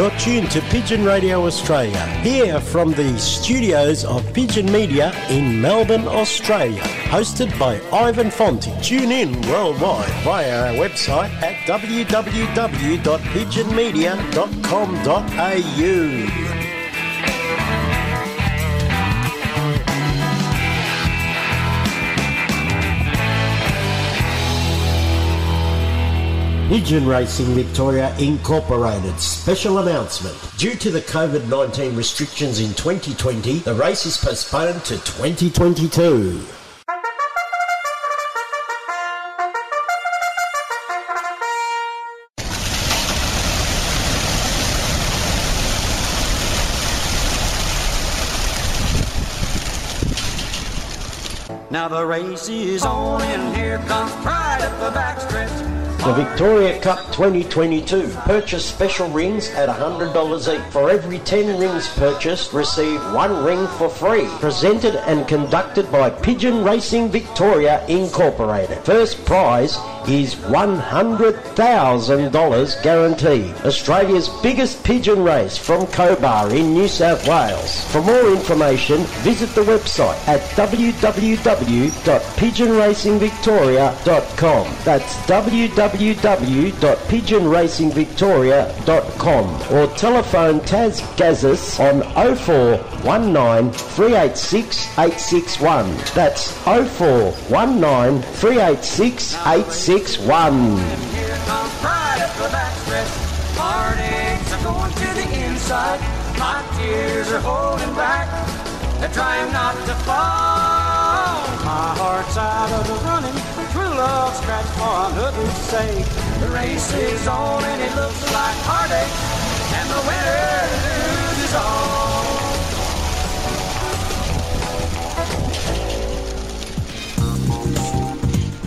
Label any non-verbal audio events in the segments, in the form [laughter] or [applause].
You're tuned to Pigeon Radio Australia, here from the studios of Pigeon Media in Melbourne, Australia. Hosted by Ivan Fonti. Tune in worldwide via our website at www.pigeonmedia.com.au. Pigeon Racing Victoria Incorporated special announcement. Due to the COVID 19 restrictions in 2020, the race is postponed to 2022. Now the race is on and here comes pride up the backstretch. The Victoria Cup 2022. Purchase special rings at $100 each. For every 10 rings purchased, receive one ring for free. Presented and conducted by Pigeon Racing Victoria Incorporated. First prize is $100,000 guaranteed. Australia's biggest pigeon race from Cobar in New South Wales. For more information, visit the website at www.pigeonracingvictoria.com. That's www.pigeonracingvictoria.com or telephone Taz Gazis on 0419 386 861. That's 0419 386 861. Here comes pride up the backstretch. Heartaches are going to the inside. My tears are holding back. Trying not to fall. My heart's out of the running. Love scratch for nothing to say. The race is on and it looks like heartache. And the winner loses all.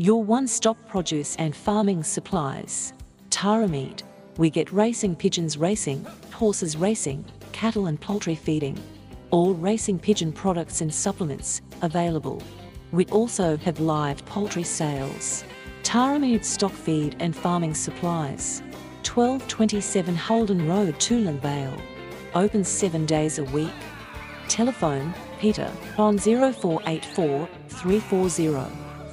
Your one stop produce and farming supplies. Tara We get racing pigeons racing, horses racing, cattle and poultry feeding. All racing pigeon products and supplements available. We also have live poultry sales. Tara stock feed and farming supplies. 1227 Holden Road, Toolern Vale. Open seven days a week. Telephone Peter on 0484 340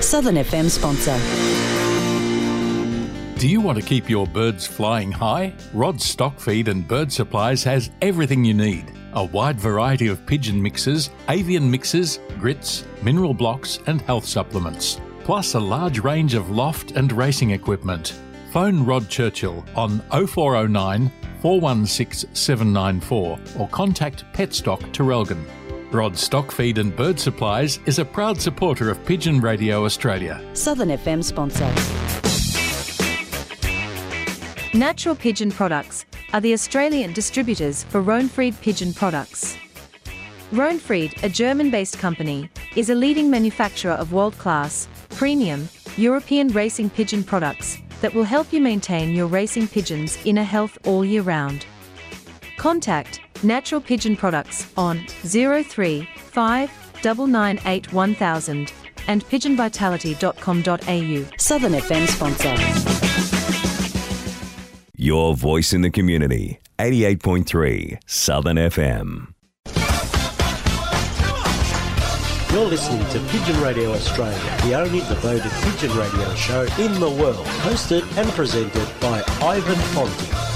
Southern FM sponsor. Do you want to keep your birds flying high? Rod Stock Feed and Bird Supplies has everything you need. A wide variety of pigeon mixes, avian mixes, grits, mineral blocks, and health supplements. Plus a large range of loft and racing equipment. Phone Rod Churchill on 0409 416 794 or contact Petstock Traralgon. Rod Stock Feed and Bird Supplies is a proud supporter of Pigeon Radio Australia. Southern FM sponsor. Natural Pigeon Products are the Australian distributors for Rohnfried Pigeon Products. Rohnfried, a German based company, is a leading manufacturer of world class, premium, European racing pigeon products that will help you maintain your racing pigeons' inner health all year round. Contact Natural Pigeon Products on 035 998 1000 and pigeonvitality.com.au. Southern FM sponsor. Your voice in the community. 88.3 Southern FM. You're listening to Pigeon Radio Australia, the only devoted pigeon radio show in the world, hosted and presented by Ivan Fonte.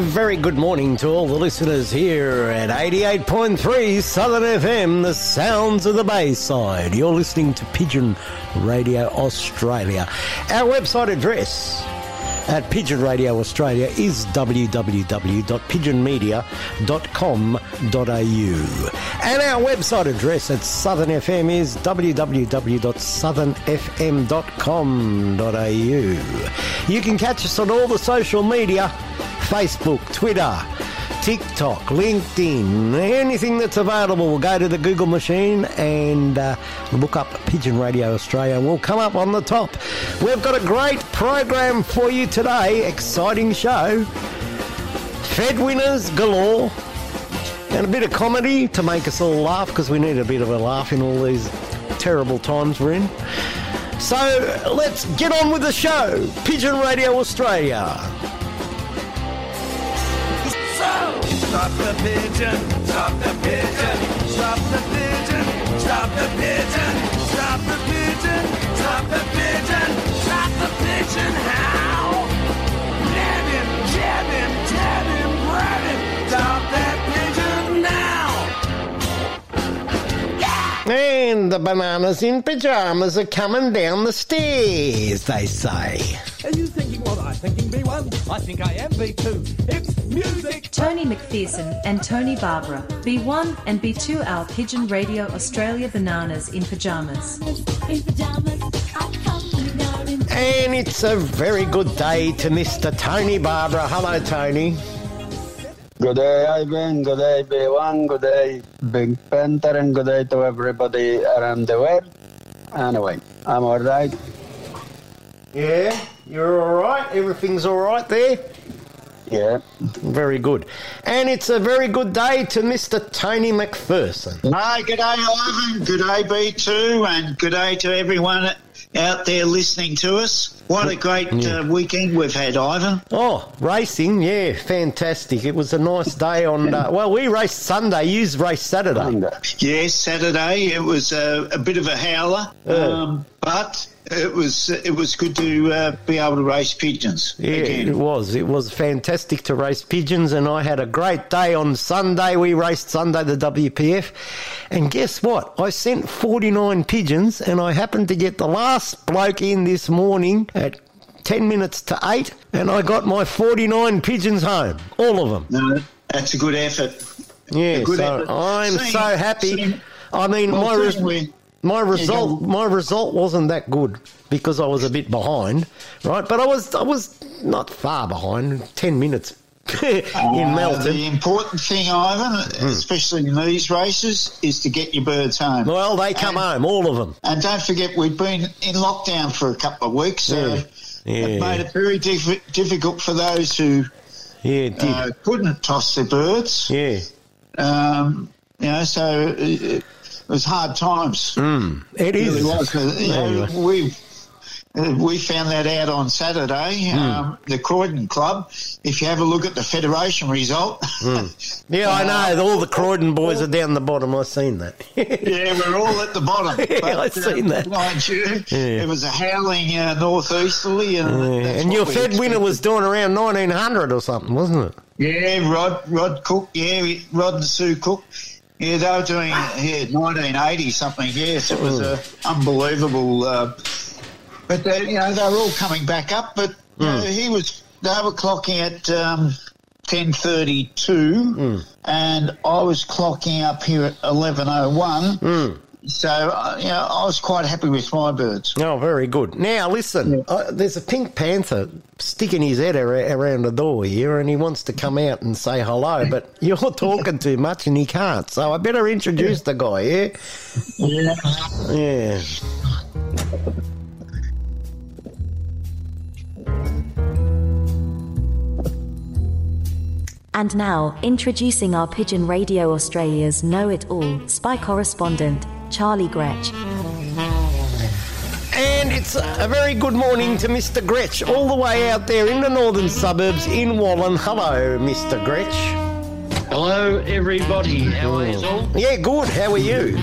Very good morning to all the listeners here at 88.3 Southern FM, the sounds of the Bayside. You're listening to Pigeon Radio Australia. Our website address at Pigeon Radio Australia is www.pigeonmedia.com.au. And our website address at Southern FM is www.southernfm.com.au. You can catch us on all the social media Facebook, Twitter, TikTok, LinkedIn, anything that's available. We'll go to the Google machine and uh, look up Pigeon Radio Australia and we'll come up on the top. We've got a great program for you today. Exciting show. Fed winners galore. And a bit of comedy to make us all laugh because we need a bit of a laugh in all these terrible times we're in. So let's get on with the show. Pigeon Radio Australia. Stop the pigeon, stop the pigeon, stop the pigeon, stop the pigeon, stop the pigeon, stop the pigeon, stop the pigeon, how? Nab And the bananas in pajamas are coming down the stairs, they say. Are you thinking what I'm thinking, B1? I think I am B2. It's music! Tony McPherson and Tony Barbara, B1 and B2 our Pigeon Radio Australia bananas in pajamas. In pyjamas And it's a very good day to Mr. Tony Barbara. Hello, Tony. Good day, Ivan. Good day, B1. Good day, Big Panther. And good day to everybody around the world. Anyway, I'm all right. Yeah, you're all right. Everything's all right there. Yeah. Very good. And it's a very good day to Mr. Tony McPherson. Hi, good day, Ivan. Good day, B2, and good day to everyone out there listening to us. What a great uh, weekend we've had, Ivan. Oh, racing, yeah, fantastic. It was a nice day on. Uh, [laughs] well, we raced Sunday. You raced Saturday. Yes, Saturday it was uh, a bit of a howler, um, but it was it was good to uh, be able to race pigeons. Yeah, again. it was. It was fantastic to race pigeons, and I had a great day on Sunday. We raced Sunday the WPF, and guess what? I sent 49 pigeons, and I happened to get the last bloke in this morning at 10 minutes to 8, and I got my 49 pigeons home. All of them. No, that's a good effort. Yeah, good so effort. I'm Seeing- so happy. seeing- I mean, Well, my we- my result go. my result wasn't that good because I was a bit behind, right? But I was I was not far behind, ten minutes [laughs] in Uh, Melton. The important thing, Ivan, especially in these races, is to get your birds home. Well, they come home, all of them. And don't forget, we've been in lockdown for a couple of weeks, so Yeah. Yeah. it made it very diff- difficult for those who Yeah, it did. uh, couldn't toss their birds. yeah. Um, you know, so uh, it was hard times. Mm, it It really is. was. 'cause, you know, we uh, we found that out on Saturday. Hmm. Um, the Croydon Club. If you have a look at the federation result, Mm. [laughs] Yeah, I know. All the Croydon boys are down the bottom. I've seen that. [laughs] yeah, we're all at the bottom. [laughs] Yeah, I've seen that. Mind you, Yeah. it was a howling uh, northeasterly, and, Yeah, and your we Fed winner was doing around 1900 or something, wasn't it? Yeah, Rod Rod Cook. Yeah, Rod and Sue Cook. Yeah, they were doing yeah, 1980 something. Yes, it was uh, unbelievable. Uh, but they, you know they were all coming back up. But you know, he was. They were clocking at um, 10:32, and I was clocking up here at 11:01. So uh, you know, I was quite happy with my birds. Oh, very good. Now, listen, uh, there's a pink panther sticking his head ar- around the door here, and he wants to come out and say hello, but [laughs] you're talking too much and he can't. So I better introduce the guy, yeah? Yeah. Yeah. And now, introducing our Pigeon Radio Australia's Know It All spy correspondent, Charlie Gretch. And it's a very good morning to Mr. Gretch, all the way out there in the northern suburbs in Wallan. Hello, Mr. Gretch. Hello, everybody. How are you all? Yeah, good. How are you?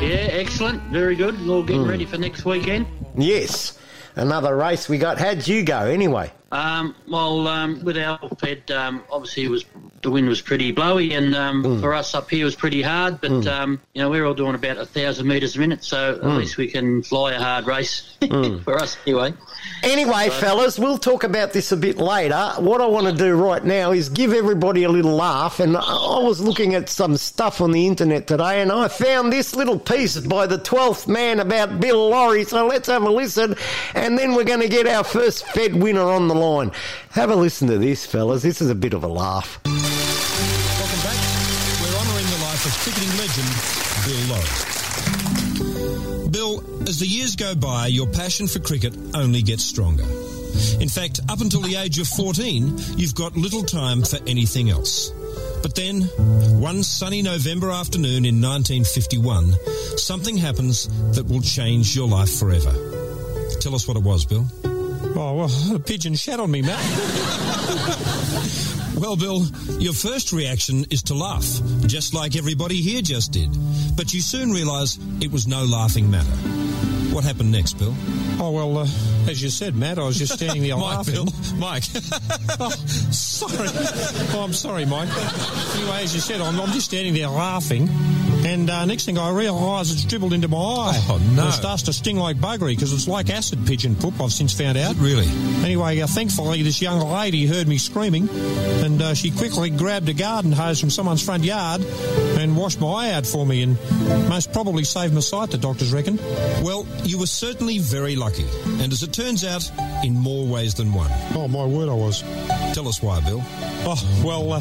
Yeah, excellent. Very good. All getting hmm. ready for next weekend. Yes. Another race we got. How'd you go anyway? Um, well, um, with our fed, um, obviously it was the wind was pretty blowy, and um, for us up here it was pretty hard. But um, you know we're all doing about a thousand metres a minute, so at Mm. least we can fly a hard race [laughs] Mm. for us anyway. Anyway, fellas, we'll talk about this a bit later. What I want to do right now is give everybody a little laugh. And I I was looking at some stuff on the internet today, and I found this little piece by the 12th man about Bill Lawry. So let's have a listen, and then we're going to get our first Fed winner on the line. Have a listen to this, fellas. This is a bit of a laugh. Welcome back. We're honouring the life of cricketing legend Bill Lowe. Bill, as the years go by, your passion for cricket only gets stronger. In fact, up until the age of 14, you've got little time for anything else. But then, one sunny November afternoon in 1951, something happens that will change your life forever. Tell us what it was, Bill. Oh, well, a [laughs] pigeon shat on me, Matt. [laughs] Well, Bill, your first reaction is to laugh, just like everybody here just did. But you soon realise it was no laughing matter. What happened next, Bill? Oh, well, uh, as you said, Matt, I was just standing there [laughs] Mike, laughing. Bill. Mike. oh, sorry. Oh, I'm sorry, Mike. Anyway, as you said, I'm, I'm just standing there laughing. And uh, next thing I realise, it's dribbled into my eye. Oh, no. It starts to sting like buggery because it's like acid pigeon poop, I've since found out. Really? Anyway, uh, thankfully, this young lady heard me screaming and uh, she quickly grabbed a garden hose from someone's front yard and washed my eye out for me and most probably saved my sight, the doctors reckon. Well, you were certainly very lucky. And as it turns out, in more ways than one. Oh, my word, I was. Tell us why, Bill. Oh, well, uh,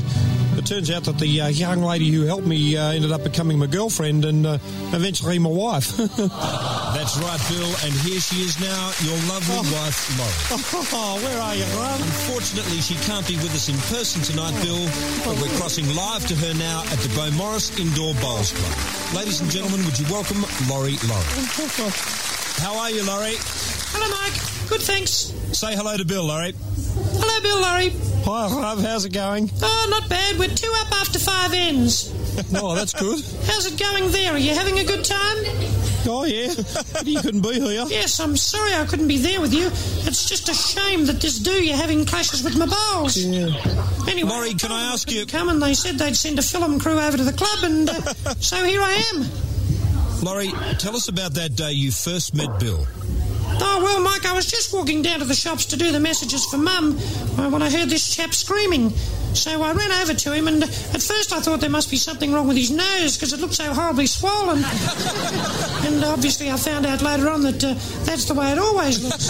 it turns out that the uh, young lady who helped me uh, ended up becoming my girlfriend and uh, eventually my wife. [laughs] That's right, Bill. And here she is now, your lovely wife, Laurie. [laughs] oh, where are you, love? Unfortunately, she can't be with us in person tonight, Bill, but we're crossing live to her now at the Beaumaris Indoor Bowls Club. Ladies and gentlemen, would you welcome Laurie Laurie? [laughs] How are you, Laurie? Hello, Mike. Good, thanks. Say hello to Bill, Laurie. Hello, Bill Lawry. Hi, love. How's it going? Oh, not bad. We're two up after five ends. [laughs] Oh, that's good. How's it going there? Are you having a good time? Oh, yeah. [laughs] you couldn't be here. Yes, I'm sorry I couldn't be there with you. It's just a shame that this do you're having clashes with my bowls. Yeah. Anyway, Laurie, can I ask you? Come and they said they'd send a film crew over to the club, and uh, [laughs] so here I am. Laurie, tell us about that day you first met Bill. Oh, well, Mike, I was just walking down to the shops to do the messages for Mum uh, when I heard this chap screaming. So I ran over to him, and at first I thought there must be something wrong with his nose because it looked so horribly swollen. [laughs] and obviously I found out later on that uh, that's the way it always looks.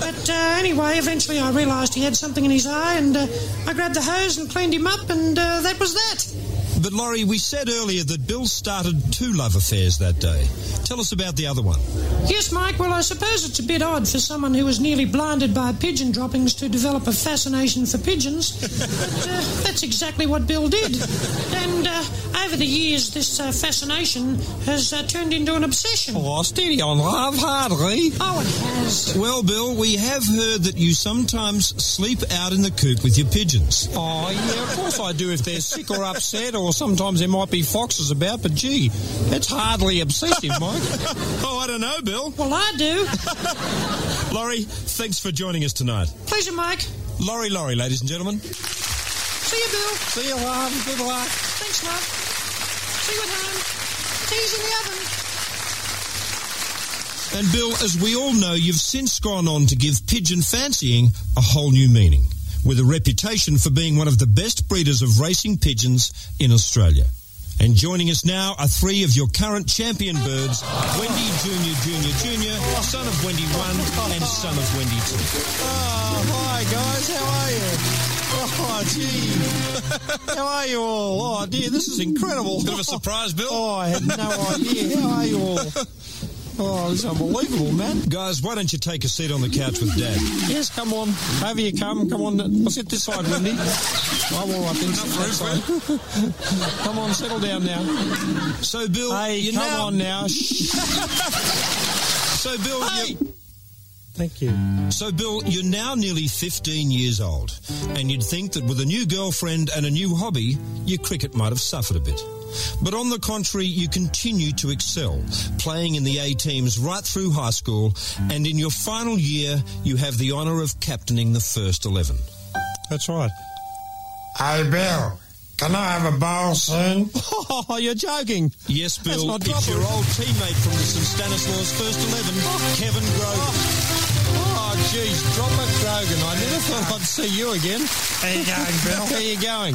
but uh, anyway, eventually I realised he had something in his eye, and uh, I grabbed the hose and cleaned him up, and uh, that was that. But Laurie, we said earlier that Bill started two love affairs that day. Tell us about the other one. Yes, Mike. Well, I suppose it's a bit odd for someone who was nearly blinded by pigeon droppings to develop a fascination for pigeons. [laughs] but uh, that's exactly what Bill did. And uh, over the years, this uh, fascination has uh, turned into an obsession. Oh, steady on, love, hardly. Oh, it has. Well, Bill, we have heard that you sometimes sleep out in the coop with your pigeons. Oh, yeah, of course I do if they're sick or upset, or sometimes there might be foxes about, but gee, that's hardly obsessive, [laughs] Mike. oh, I don't know, Bill. Well, I do. [laughs] Laurie, thanks for joining us tonight. Pleasure, Mike. Laurie, Laurie, ladies and gentlemen. See you, Bill. See you, love. Good luck. Thanks, love. See you at home. Tea's in the oven. And Bill, as we all know, you've since gone on to give pigeon fancying a whole new meaning, with a reputation for being one of the best breeders of racing pigeons in Australia. And joining us now are three of your current champion birds, Wendy Junior Junior Junior, son of Wendy 1 and son of Wendy 2. Oh, hi, guys. How are you? Oh, gee. How are you all? Oh, dear, this is incredible. Bit of a surprise, Bill. Oh, I had no idea. How are you all? [laughs] Oh, is unbelievable, man. Guys, why don't you take a seat on the couch with Dad? Yes, come on. Over you come. Come on. I'll sit this side, Wendy. I'm all right then. Sit that side. come on, settle down now. So, Bill, Hey, you come now... on now. [laughs] So, Bill, Hey! you... Thank you. So, Bill, you're now nearly 15 years old, and you'd think that with a new girlfriend and a new hobby, your cricket might have suffered a bit. But on the contrary, you continue to excel, playing in the A teams right through high school, and in your final year, you have the honour of captaining the first 11. That's right. Hey, Bill, can I have a bowl soon? [laughs] Oh, you're joking. Yes, That's Bill, not it's your old teammate from the St Stanislaus first 11, [laughs] Kevin Grogan. Jeez, drop it, Grogan. I never thought I'd see you again. How you going, [laughs] Bill? How you going?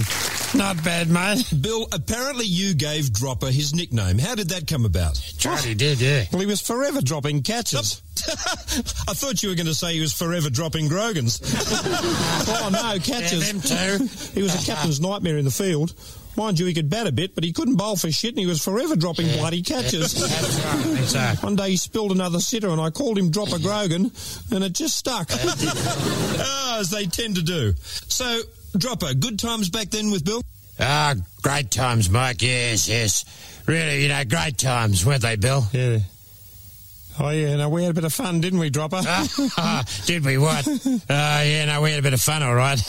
Not bad, mate. Bill, apparently you gave Dropper his nickname. How did that come about? Charlie did, yeah. Well, he was forever dropping catches. [laughs] I thought you were going to say he was forever dropping Grogans. [laughs] oh, no, catches. Yeah, them too. he was a captain's nightmare in the field. Mind you, he could bat a bit, but he couldn't bowl for shit, and he was forever dropping bloody catches. That's right, that's right. [laughs] One day he spilled another sitter, and I called him Dropper Grogan, and it just stuck. [laughs] ah, as they tend to do. So, Dropper, good times back then with Bill? Ah, great times, Mike. Yes, yes. Really, you know, great times, weren't they, Bill? yeah. Oh, yeah, no, we had a bit of fun, didn't we, Dropper? Ah, did we what? [laughs] Ah, yeah, no, we had a bit of fun, all right.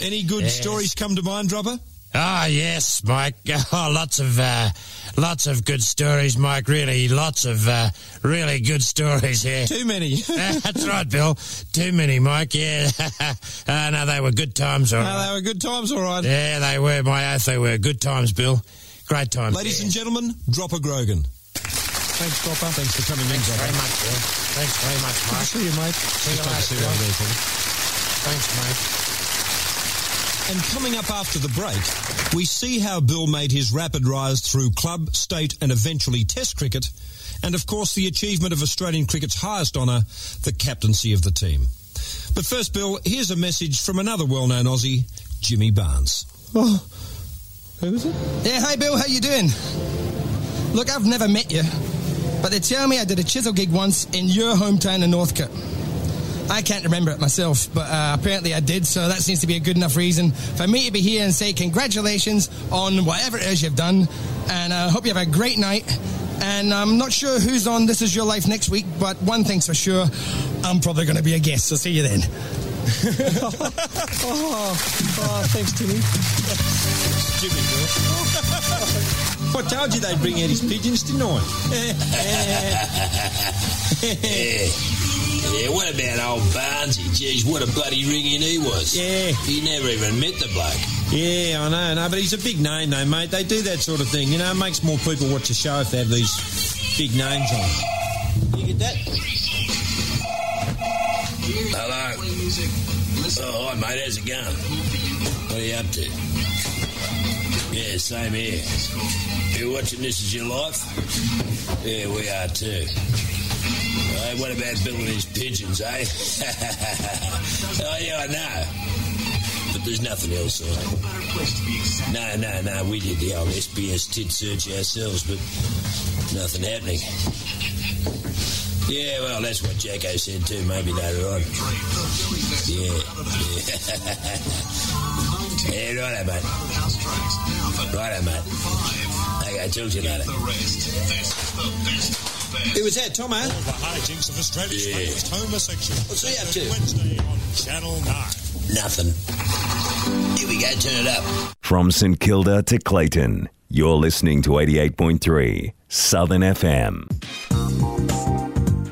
Any good Yes. stories come to mind, Dropper? Ah, yes, Mike. Oh, [laughs] lots of, uh, lots of good stories, Mike. Really, lots of, uh, really good stories here. Too many. [laughs] [laughs] That's right, Bill. Too many, Mike. Yeah. uh, no, they were good times, all No, right. they were good times, all right. Yeah, they were. My oath, they were good times, Bill. Great times. Ladies yeah. and gentlemen, Dropper Grogan. Thanks, Dropper. Thanks for coming in, Thanks Dropper. very much, Bill. Thanks very much, Good to Mike. see you, mate. See you Just take a seat later. over. Thanks, mate. And coming up after the break, we see how Bill made his rapid rise through club, state, and eventually Test cricket, and of course the achievement of Australian cricket's highest honour, the captaincy of the team. But first, Bill, here's a message from another well-known Aussie, Jimmy Barnes. Oh, who is it? Yeah, hi Bill, how you doing? Look, I've never met you, but they tell me I did a chisel gig once in your hometown of Northcote. I can't remember it myself, but uh, apparently I did, so that seems to be a good enough reason for me to be here and say congratulations on whatever it is you've done, and I hope you have a great night. And I'm not sure who's on This Is Your Life next week, but one thing's for sure, I'm probably going to be a guest, so see you then. [laughs] Oh, oh, thanks, Timmy. Jimmy, Bill. [laughs] I told you they'd bring out his pigeons, didn't I? [laughs] Yeah, what about old Barnesy? Jeez, what a bloody ringing he was. Yeah. He never even met the bloke. Yeah, I know, no, but he's a big name though, mate. They do that sort of thing. You know, it makes more people watch a show if they have these big names on. You get that? Hello. Oh, hi, mate. How's it going? What are you up to? Yeah, same here. You're watching This Is Your Life? Yeah, we are too. Hey, what about building these pigeons, eh? [laughs] oh, yeah, I know. The there's nothing else on. No, no, no. We did the old SBS tid search ourselves, but nothing happening. Yeah, well, that's what Jacko said too. Maybe later on. Yeah, yeah. [laughs] yeah, righto, mate. Righto, mate. Okay, talk to you later. Who was that, Tomo? Eh? All the hijinks of Australia's Yeah. greatest homosexual. What's he up to? Wednesday on Channel 9. Nothing. Here we go. Turn it up. From St Kilda to Clayton, you're listening to 88.3 Southern FM.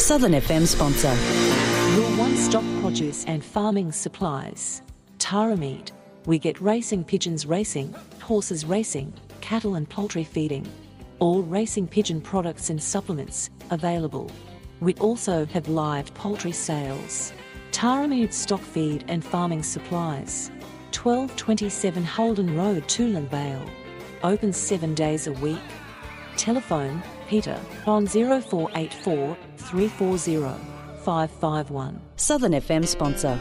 Southern FM sponsor. Your one stop produce and farming supplies. Tara Meat. We get racing pigeons racing, horses racing, cattle and poultry feeding. All racing pigeon products and supplements available. We also have live poultry sales. Tara Meat stock feed and farming supplies. 1227 Holden Road, Toolern Vale. Open seven days a week. Telephone Peter on 0484 340 551. Southern FM sponsor.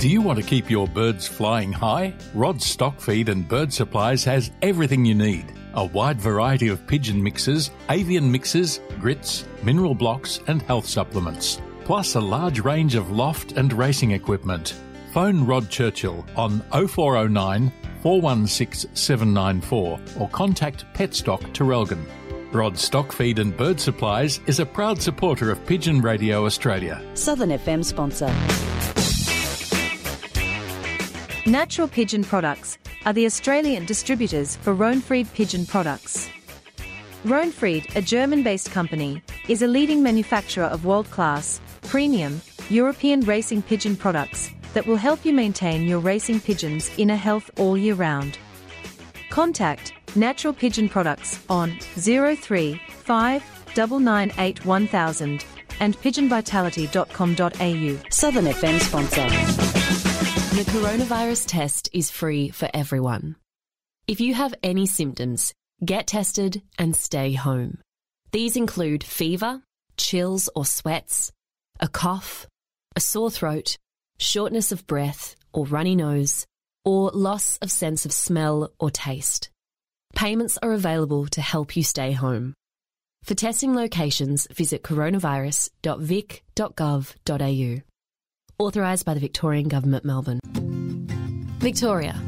Do you want to keep your birds flying high? Rod Stock Feed and Bird Supplies has everything you need. A wide variety of pigeon mixes, avian mixes, grits, mineral blocks, and health supplements. Plus a large range of loft and racing equipment. Phone Rod Churchill on 0409 416 794 or contact Petstock Traralgon. Rod Stock Feed and Bird Supplies is a proud supporter of Pigeon Radio Australia. Southern FM sponsor. Natural Pigeon Products are the Australian distributors for Rohnfried Pigeon Products. Rohnfried, a German based company, is a leading manufacturer of world class, premium, European racing pigeon products that will help you maintain your racing pigeon's inner health all year round. Contact Natural Pigeon Products on 035 998 1000 and pigeonvitality.com.au. Southern FM sponsor. The coronavirus test is free for everyone. If you have any symptoms, get tested and stay home. These include fever, chills or sweats, a cough, a sore throat, shortness of breath or runny nose, or loss of sense of smell or taste. Payments are available to help you stay home. For testing locations, visit coronavirus.vic.gov.au. Authorised by the Victorian Government, Melbourne. Victoria.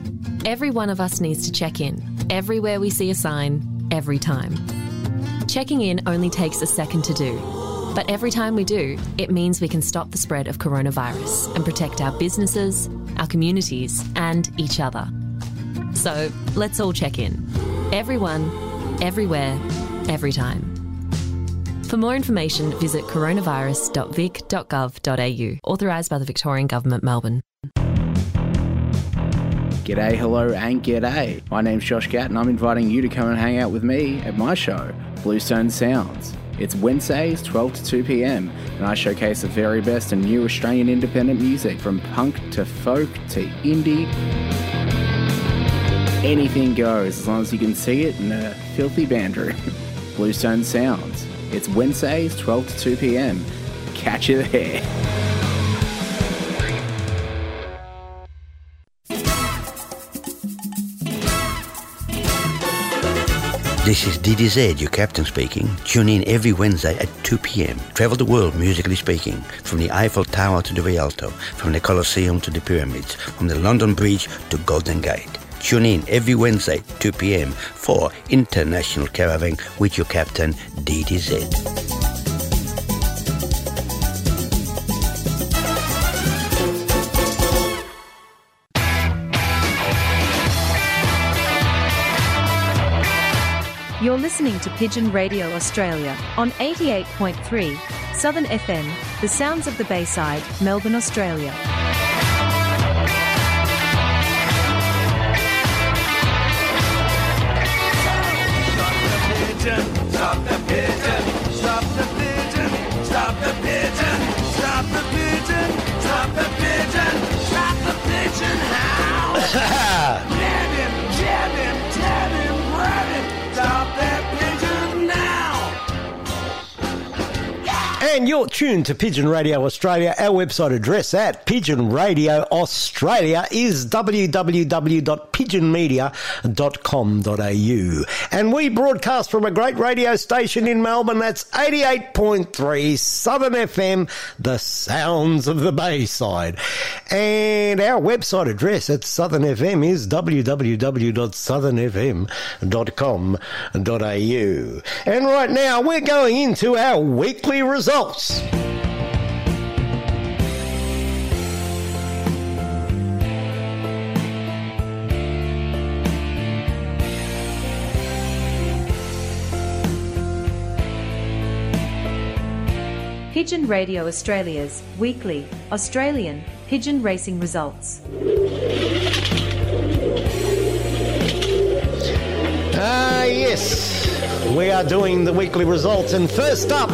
Every one of us needs to check in, everywhere we see a sign, every time. Checking in only takes a second to do, but every time we do, it means we can stop the spread of coronavirus and protect our businesses, our communities, and each other. So let's all check in. Everyone, everywhere, every time. For more information, visit coronavirus.vic.gov.au. Authorised by the Victorian Government, Melbourne. G'day, hello, and g'day. My name's Josh Gatt, and I'm inviting you to come and hang out with me at my show, Bluestone Sounds. It's Wednesdays, 12 to 2 pm, and I showcase the very best and new Australian independent music from punk to folk to indie. Anything goes as long as you can see it in a filthy band room. [laughs] Bluestone Sounds. It's Wednesdays, 12 to 2 pm. Catch you there. This is DDZ, your captain speaking. Tune in every Wednesday at 2 p.m. Travel the world musically speaking, from the Eiffel Tower to the Rialto, from the Colosseum to the Pyramids, from the London Bridge to Golden Gate. Tune in every Wednesday, 2 p.m. for International Caravan with your captain, DDZ. You're listening to Pigeon Radio Australia on 88.3 Southern FM, the sounds of the Bayside, Melbourne, Australia. You're tuned to Pigeon Radio Australia. Our website address at Pigeon Radio Australia is www.pigeonmedia.com.au. And we broadcast from a great radio station in Melbourne. That's 88.3 Southern FM, the sounds of the Bayside. And our website address at Southern FM is www.southernfm.com.au. And right now we're going into our weekly results. Pigeon Radio Australia's weekly Australian pigeon racing results. Ah, yes, we are doing the weekly results. And first up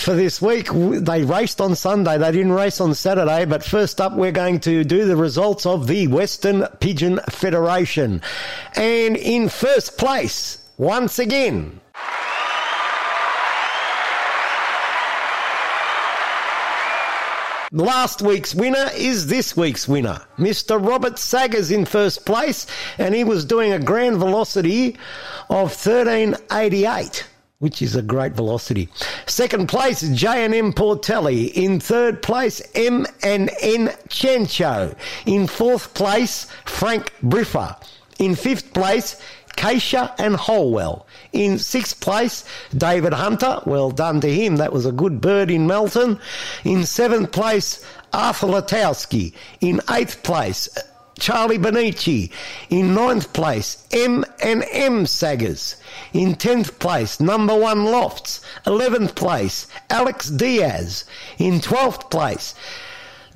for this week, they raced on Sunday. They didn't race on Saturday. But first up, we're going to do the results of the Western Pigeon Federation. And in first place, once again, Last week's winner is this week's winner. Mr. Robert Saggers in first place, and he was doing a grand velocity of 1388 which is a great velocity. Second place, J&M Portelli. In third place, M and N Chencho. In fourth place, Frank Briffa. In fifth place, Keisha and Holwell. In sixth place, David Hunter. Well done to him. That was a good bird in Melton. In seventh place, Arthur Latowski. In eighth place, Charlie Benici. In ninth place, M and M Saggers. In tenth place, number one Lofts. Eleventh place, Alex Diaz. In twelfth place,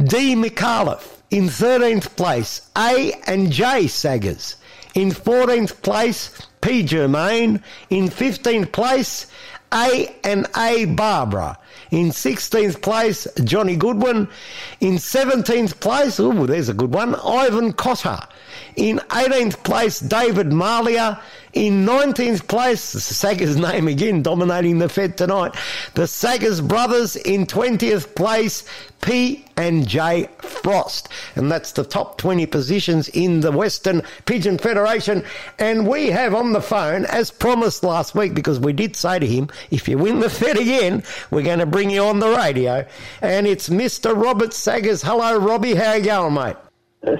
D. McAuliffe. In thirteenth place, A and J Saggers. In 14th place, P. Germain. In 15th place, A and A Barbara. In 16th place, Johnny Goodwin. In 17th place, ooh, there's a good one, Ivan Cotter. In 18th place, David Marlier. In 19th place, Saggers name again dominating the Fed tonight. The Saggers brothers in 20th place, P and J Frost. And that's the top 20 positions in the Western Pigeon Federation. And we have on the phone, as promised last week, because we did say to him, if you win the Fed again, we're going to bring you on the radio. And it's Mr. Robert Saggers. Hello, Robbie. How you going, mate?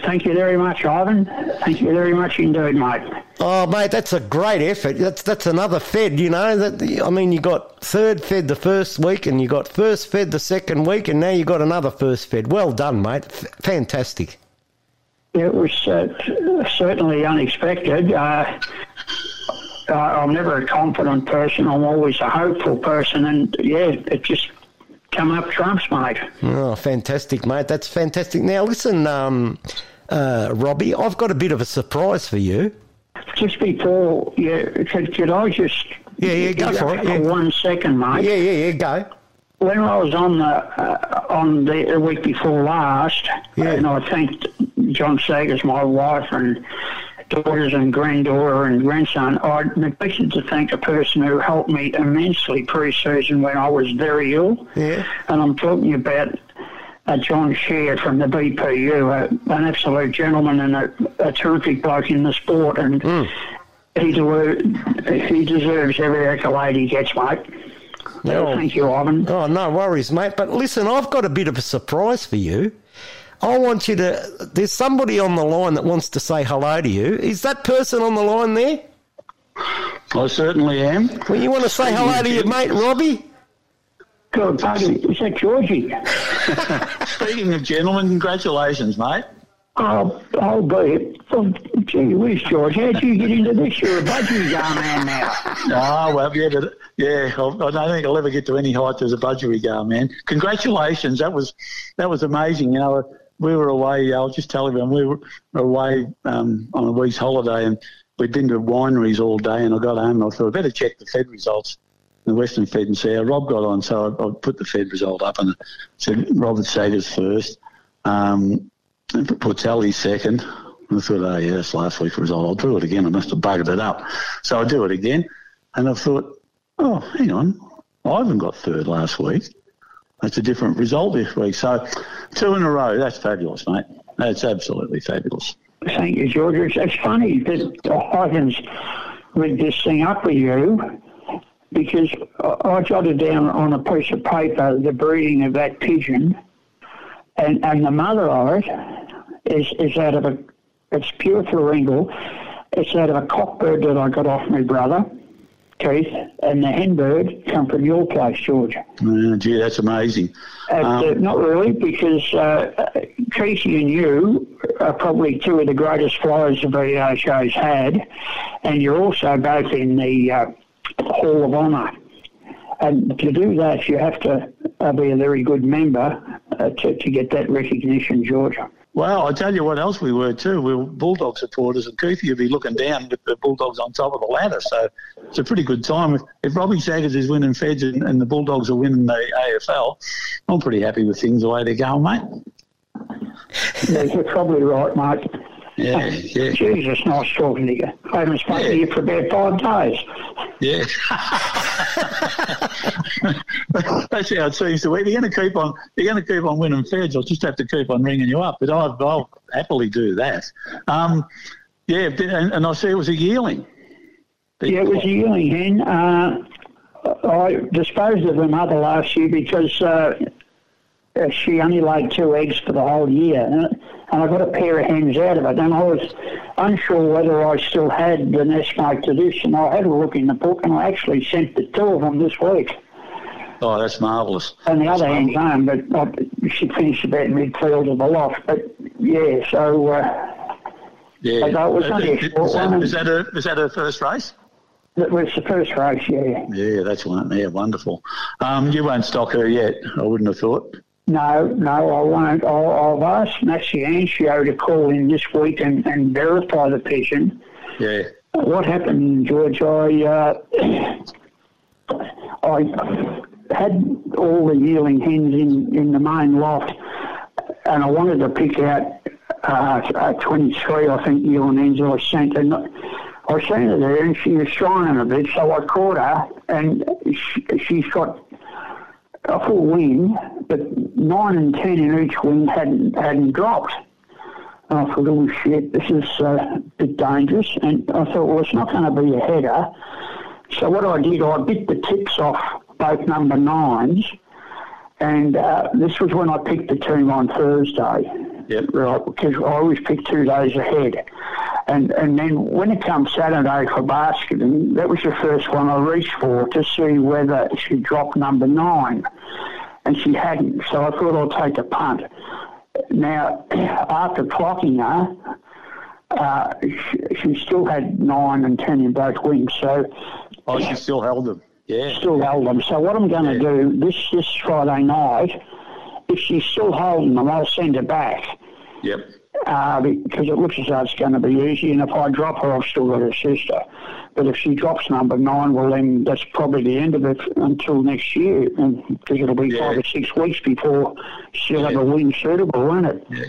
Thank you very much, Ivan. Thank you very much indeed, mate. Oh, mate, that's a great effort. That's that's another Fed, you know. That I mean, you got third Fed the first week, and you got first Fed the second week, and now you got another first Fed. Well done, mate. F- fantastic. It was uh, certainly unexpected. Uh, uh, I'm never a confident person. I'm always a hopeful person, and yeah, it just come up trumps, mate. Oh, fantastic, mate. That's fantastic. Now, listen, um, uh, Robbie, I've got a bit of a surprise for you. Just before, yeah, could, could I just Yeah, yeah, go for it, yeah. one second, mate? Yeah, yeah, yeah, go. When I was on the uh, on the, the week before last, yeah. and I thanked John Saggers, my wife, and daughters and granddaughter and grandson, I neglected to thank a person who helped me immensely pre-season when I was very ill. Yeah. And I'm talking about uh, John Shear from the BPU, uh, an absolute gentleman and a, a terrific bloke in the sport, and he, deserve, he deserves every accolade he gets, mate. So thank you, Ivan. Oh, no worries, mate. But listen, I've got a bit of a surprise for you. I want you to. There's somebody on the line that wants to say hello to you. Is that person on the line there? I certainly am. Well, you want to say hello to your mate Robbie? God, pardon, is that Georgie? [laughs] Speaking of gentlemen, congratulations, mate. Oh, oh, boy. Oh, um, gee whiz, George, how'd you get into this? You're a budgie gar man now. Oh, [laughs] well, yeah, but yeah, I, I don't think I'll ever get to any height as a budgie budgerigar, man. Congratulations, that was that was amazing. You know, we were away. I'll just tell everyone we were away um, on a week's holiday, and we'd been to wineries all day. And I got home and I thought I better check the Fed results, the Western Fed, and see how Rob got on. So I, I put the Fed result up and said Robert Saggers first. Um, and Portelli second. I thought, oh yeah, that's last week's result. I'll do it again. I must have buggered it up. So I do it again. And I thought, oh, hang on. Ivan got third last week. That's a different result this week. So two in a row. That's fabulous, mate. That's absolutely fabulous. Thank you, George. It's, it's funny that Hawkins rigged this thing up with you because I, I jotted down on a piece of paper the breeding of that pigeon, and, and the mother of it is, is out of a, it's pure Floringle. It's out of a cockbird that I got off my brother, Keith, and the hen bird come from your place, George. Uh, gee, that's amazing. Uh, Um, uh, not really, because uh, Tracy and you are probably two of the greatest flyers the VHA's had, and you're also both in the uh, Hall of Honour. And to do that, you have to uh, be a very good member uh, to, to get that recognition, Georgia. Well, I tell you what else we were too. We were Bulldog supporters, and Keithy would be looking down with the Bulldogs on top of the ladder. So it's a pretty good time. If, if Robbie Saggers is winning Feds and, and the Bulldogs are winning the AFL, I'm pretty happy with things the way they're going, mate. Yeah, you're probably right, mate. Yeah, yeah. Jesus, nice talking to you. I haven't spoken to you for about five days. Yeah. [laughs] That's how it seems to be. They're going to keep on. They're going to keep on winning feds. I'll just have to keep on ringing you up. But I'll, I'll happily do that. Um, yeah, and, and I see it was a yearling. Yeah, it was a yearling hen. Uh, I disposed of her mother last year because uh, uh, she only laid two eggs for the whole year, and, I got a pair of hens out of it. And I was unsure whether I still had the nest mate to this, and I had a look in the book, and I actually sent the two of them this week. Oh, that's marvellous. And the other hen's home, but uh, she finished about midfield of the loft. But yeah, so uh, Yeah. It was only a Is that- one. is that her? Is that her first race? that was the first race. Yeah. Yeah, that's one. Yeah, wonderful. Um, you won't stock her yet. I wouldn't have thought. No, no, I won't. I'll, I've asked Maxie Ancio to call in this week and, and verify the pigeon. Yeah. What happened, George? I uh, I had all the yearling hens in, in the main loft, and I wanted to pick out uh, uh, 23, I think, yearling hens I sent. And I seen her there, and she was trying a bit, so I caught her, and she, she's got a full wing, but nine and ten in each wing hadn't hadn't dropped. And I thought, oh shit, this is uh, a bit dangerous. And I thought, well, it's not going to be a header. So what I did, I bit the tips off both number nines, and uh, this was when I picked the team on Thursday. Yep. Right, because I always pick two days ahead. And and then when it comes Saturday for basketing, that was the first one I reached for to see whether she dropped number nine. And she hadn't, so I thought I'll take a punt. Now, [clears throat] after clocking her, uh, she, she still had nine and ten in both wings, so Oh, she still held them. Yeah. still held them. So what I'm going to do this this Friday night, if she's still holding them, I'll send her back Yep. uh, because it looks as though it's going to be easy. And if I drop her, I've still got her sister. But if she drops number nine, well, then that's probably the end of it until next year, because it'll be five or six weeks before she'll have a wing suitable, won't it? Yeah.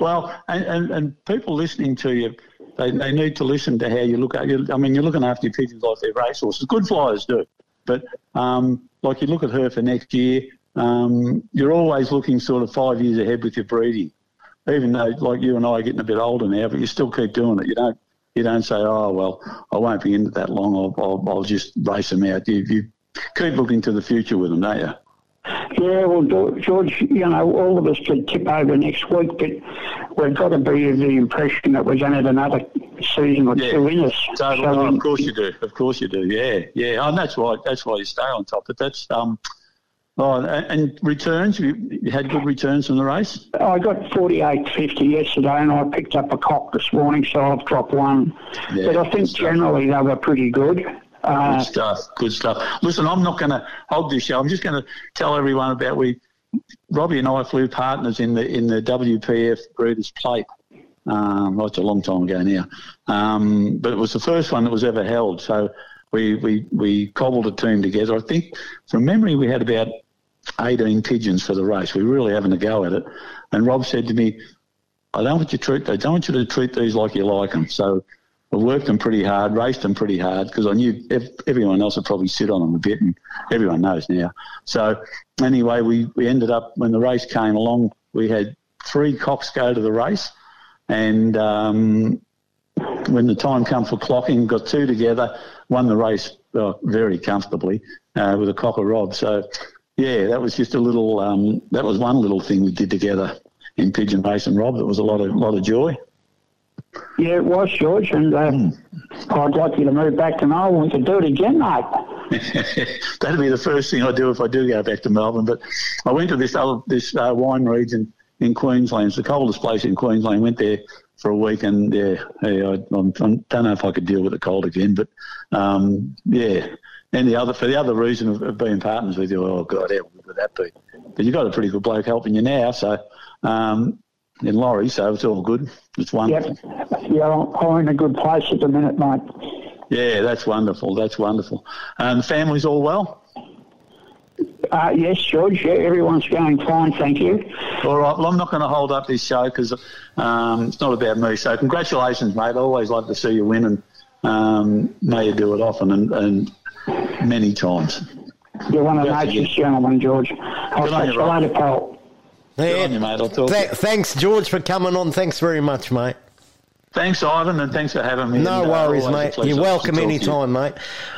Well, and, and, and people listening to you, they, they need to listen to how you look at you. I mean, you're looking after your pigeons like they're racehorses. Good flyers do, but um, like you look at her for next year, um, you're always looking sort of five years ahead with your breeding. Even though, like you and I are getting a bit older now, but you still keep doing it. You don't you don't say, oh well, I won't be in it that long. I'll, I'll, I'll just race them out. You, you keep looking to the future with them, don't you? Yeah, well, George- you know, all of us could tip over next week, but we've got to be of the impression that we're going to have another season or Yeah. two in us. So, So of course you do. Of course you do. Yeah, yeah. And that's why. That's why you stay on top. But that's um. Oh, and, returns. You, had good returns from the race. I got 48.50 yesterday and I picked up a cock this morning, so I've dropped one. Yeah, but I think generally they were pretty good. Uh, Good stuff. Good stuff. Listen, I'm not going to hog this show. I'm just going to tell everyone about we. Robbie and I flew partners in the in the WPF Breeders' Plate. Um, well, it's a long time ago now, um, but it was the first one that was ever held. So we we we cobbled a team together. I think from memory we had about 18 pigeons for the race. We were really having a go at it. And Rob said to me, I don't want you to treat. I don't want you to treat these like you like them. So I worked them pretty hard, raced them pretty hard because I knew ev- everyone else would probably sit on them a bit, and everyone knows now. So anyway, we, we ended up when the race came along, we had three cocks go to the race, and um, when the time come for clocking, got two together, won the race very comfortably uh, with a cock of Rob. So yeah, that was just a little. Um, that was one little thing we did together in pigeon race and Rob. That was a lot of lot of joy. yeah, it was, George, and uh, I'd like you to move back to Melbourne. We could do it again, mate. [laughs] That'd be the first thing I do if I do go back to Melbourne. But I went to this other this uh, wine region in Queensland. It's the coldest place in Queensland. Went there for a week, and yeah, hey, I, I'm, I don't know if I could deal with the cold again. But um, yeah, and the other for the other reason of, of being partners with you. Oh God, how good would that be? But you've got a pretty good bloke helping you now, so. Um, in Laurie, so it's all good. It's wonderful. Yeah, I'm I'm in a good place at the minute, mate. Yeah, that's wonderful. That's wonderful. Um, family's all well. Uh, yes, George. Yeah, everyone's going fine, thank you. All right. Well, I'm not going to hold up this show because um, it's not about me. So congratulations, mate. I always like to see you win, and um, may you do it often and, and many times. You're one of the nature's it. gentlemen, George. I'll Good on catch you, you Rob. later, pal. Good on you, mate. I'll talk. Th- thanks, George, for coming on. Thanks very much, mate. Thanks, Ivan, and thanks for having me. No And, uh, worries, a mate. You're welcome to you. anytime, mate.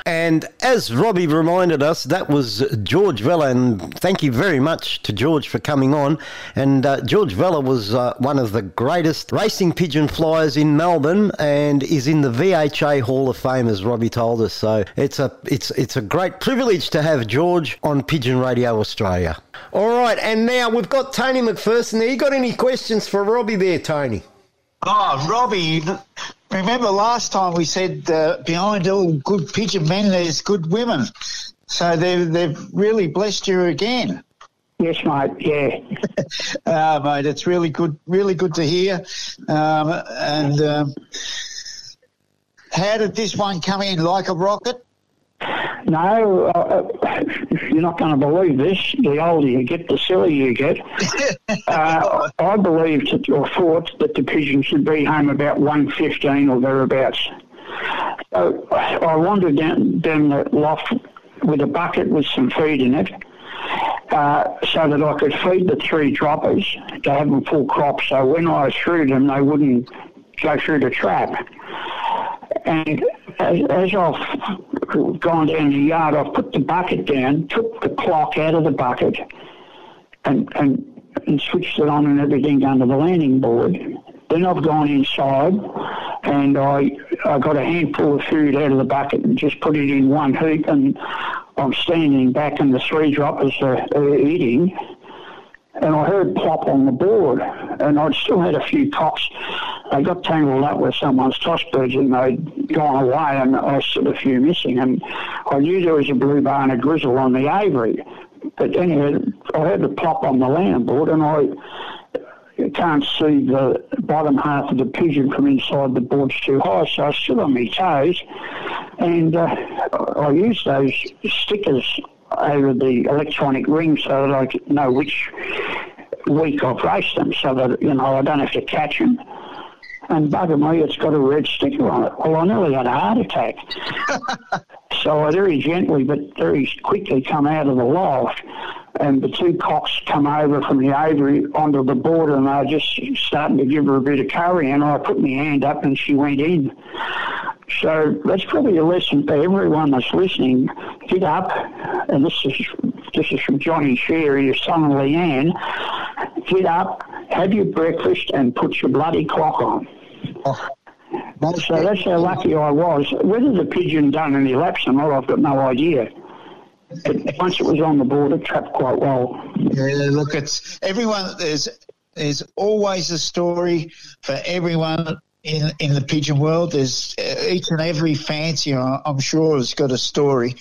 And as Robbie reminded us, that was George Vella, and thank you very much to George for coming on. And uh, George Vella was uh, one of the greatest racing pigeon flyers in Melbourne, and is in the VHA Hall of Fame, as Robbie told us. So it's a it's it's a great privilege to have George on Pigeon Radio Australia. All right, and now we've got Tony McPherson there. You got any questions for Robbie there, Tony? Oh, Robbie, remember last time we said uh, behind all good pigeon men, there's good women. So they've, they've really blessed you again. Yes, mate. Yeah. uh, [laughs] mate, it's really good, really good to hear. Um, and um, how did this one come in? Like a rocket? No, uh, you're not going to believe this. The older you get, the sillier you get. [laughs] uh, I believed or thought that the pigeon should be home about 1.15 or thereabouts. So I wandered down, down the loft with a bucket with some feed in it. Uh, so that I could feed the three droppers to have them full crop. So when I threw them, they wouldn't go through the trap. And as, as I've gone down the yard, I've put the bucket down, took the clock out of the bucket, and, and, and switched it on and everything under the landing board. Then I've gone inside and I, I got a handful of food out of the bucket and just put it in one heap and I'm standing back and the three droppers are, are eating and I heard plop on the board, and I'd still had a few cocks. They got tangled up with someone's toss birds, and they'd gone away, and I still a few missing. And I knew there was a blue bar and a grizzle on the aviary. But anyway, I heard the plop on the land board, and I can't see the bottom half of the pigeon from inside the board's too high, so I stood on my toes, and uh, I used those stickers over the electronic ring so that I could know which week I've raced them, so that you know I don't have to catch them. And bugger me, it's got a red sticker on it. Well, I nearly had a heart attack. [laughs] so I very gently but very quickly come out of the loft, and the two cocks come over from the aviary onto the border, and they were just starting to give her a bit of curry, and I put my hand up, and she went in. So that's probably a lesson for everyone that's listening. Get up, and this is this is from Johnny Sherry, his son Leanne, get up, have your breakfast, and put your bloody clock on. Oh, so that's how lucky I was. Whether the pigeon done any laps or not, I've got no idea. But once it was on the board, it trapped quite well. Yeah, look, it's everyone. There's there's always a story for everyone in in the pigeon world. There's uh, each and every fancier, I'm sure, has got a story,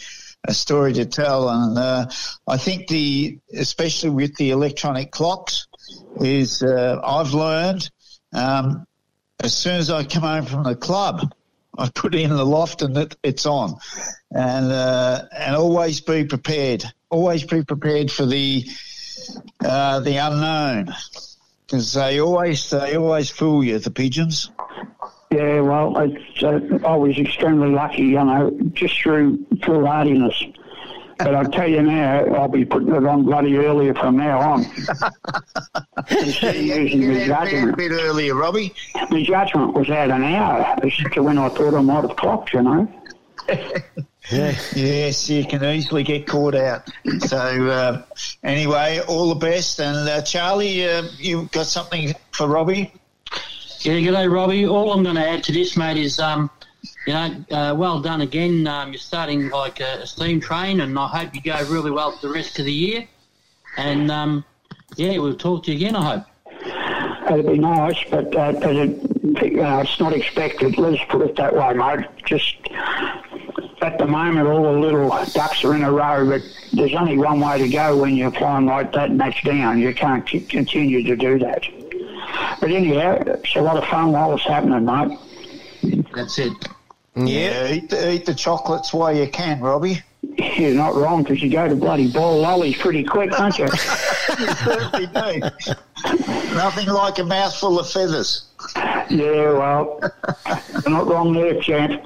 a story to tell. And uh, I think the especially with the electronic clocks is uh, I've learned um, as soon as I come home from the club. I put it in the loft and it, it's on, and uh, and always be prepared. Always be prepared for the uh, the unknown, because they always they always fool you. The pigeons. Yeah, well, it's, uh, I was extremely lucky, you know, just through foolhardiness. But I'll tell you now, I'll be putting it on bloody earlier from now on. [laughs] Instead of using my a judgment. bit earlier, Robbie. The judgment was out an hour as to when I thought I might have clocked, you know. [laughs] Yes, you can easily get caught out. So uh, anyway, all the best. And uh, Charlie, uh, you've got something for Robbie? Yeah, g'day, Robbie. All I'm going to add to this, mate, is um, you know, uh, well done again. Um, you're starting like a, a steam train, and I hope you go really well for the rest of the year. And um, yeah, we'll talk to you again. I hope. That'd be nice, but, uh, it, uh, it's not expected. Let's put it that way, mate. Just at the moment, all the little ducks are in a row, but there's only one way to go when you're flying like that and that's down. You can't c- continue to do that. But anyhow, it's a lot of fun while it's happening, mate. That's it. Yeah, eat the, eat the chocolates while you can, Robbie. [laughs] You're not wrong, because you go to bloody ball lollies pretty quick, don't you? [laughs] you certainly do. Nothing like a mouthful of feathers. Yeah, well, you're not wrong there, champ. [laughs]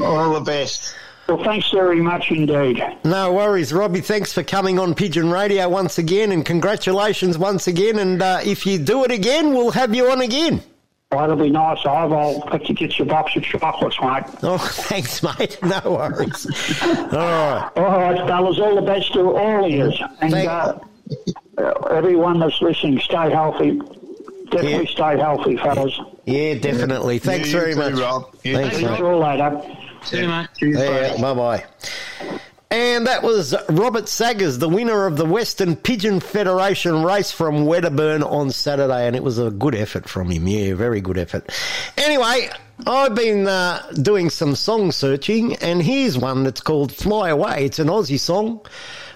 All the best. Well, thanks very much indeed. No worries, Robbie. Thanks for coming on Pigeon Radio once again, and congratulations once again. And uh, if you do it again, we'll have you on again. That'll be nice, Ive. I'll have to get you a box of chocolates, mate. Oh, [laughs] thanks, mate. No worries. [laughs] All right. All right, fellas. All the best to all of you. And uh, everyone that's listening, stay healthy. Definitely stay healthy, fellas. Yeah, definitely. Thanks you very too, much. Rob. You Thanks, too. mate. See you later. See you, mate. Yeah, bye bye. And that was Robert Saggers, the winner of the Western Pigeon Federation race from Wedderburn on Saturday, and it was a good effort from him. Yeah, very good effort. Anyway, I've been uh, doing some song searching, and here's one that's called Fly Away. It's an Aussie song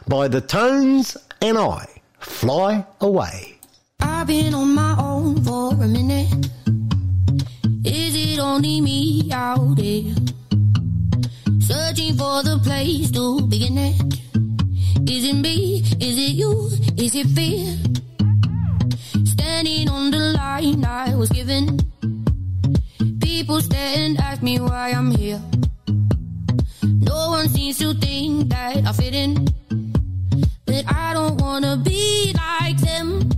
by The Tones and I. Fly Away. I've been on my own for a minute. Is it only me out there? Searching for the place to begin it. Is it me? Is it you? Is it fear? Standing on the line I was given. People stare and ask me why I'm here. No one seems to think that I fit in. But I don't wanna be like them.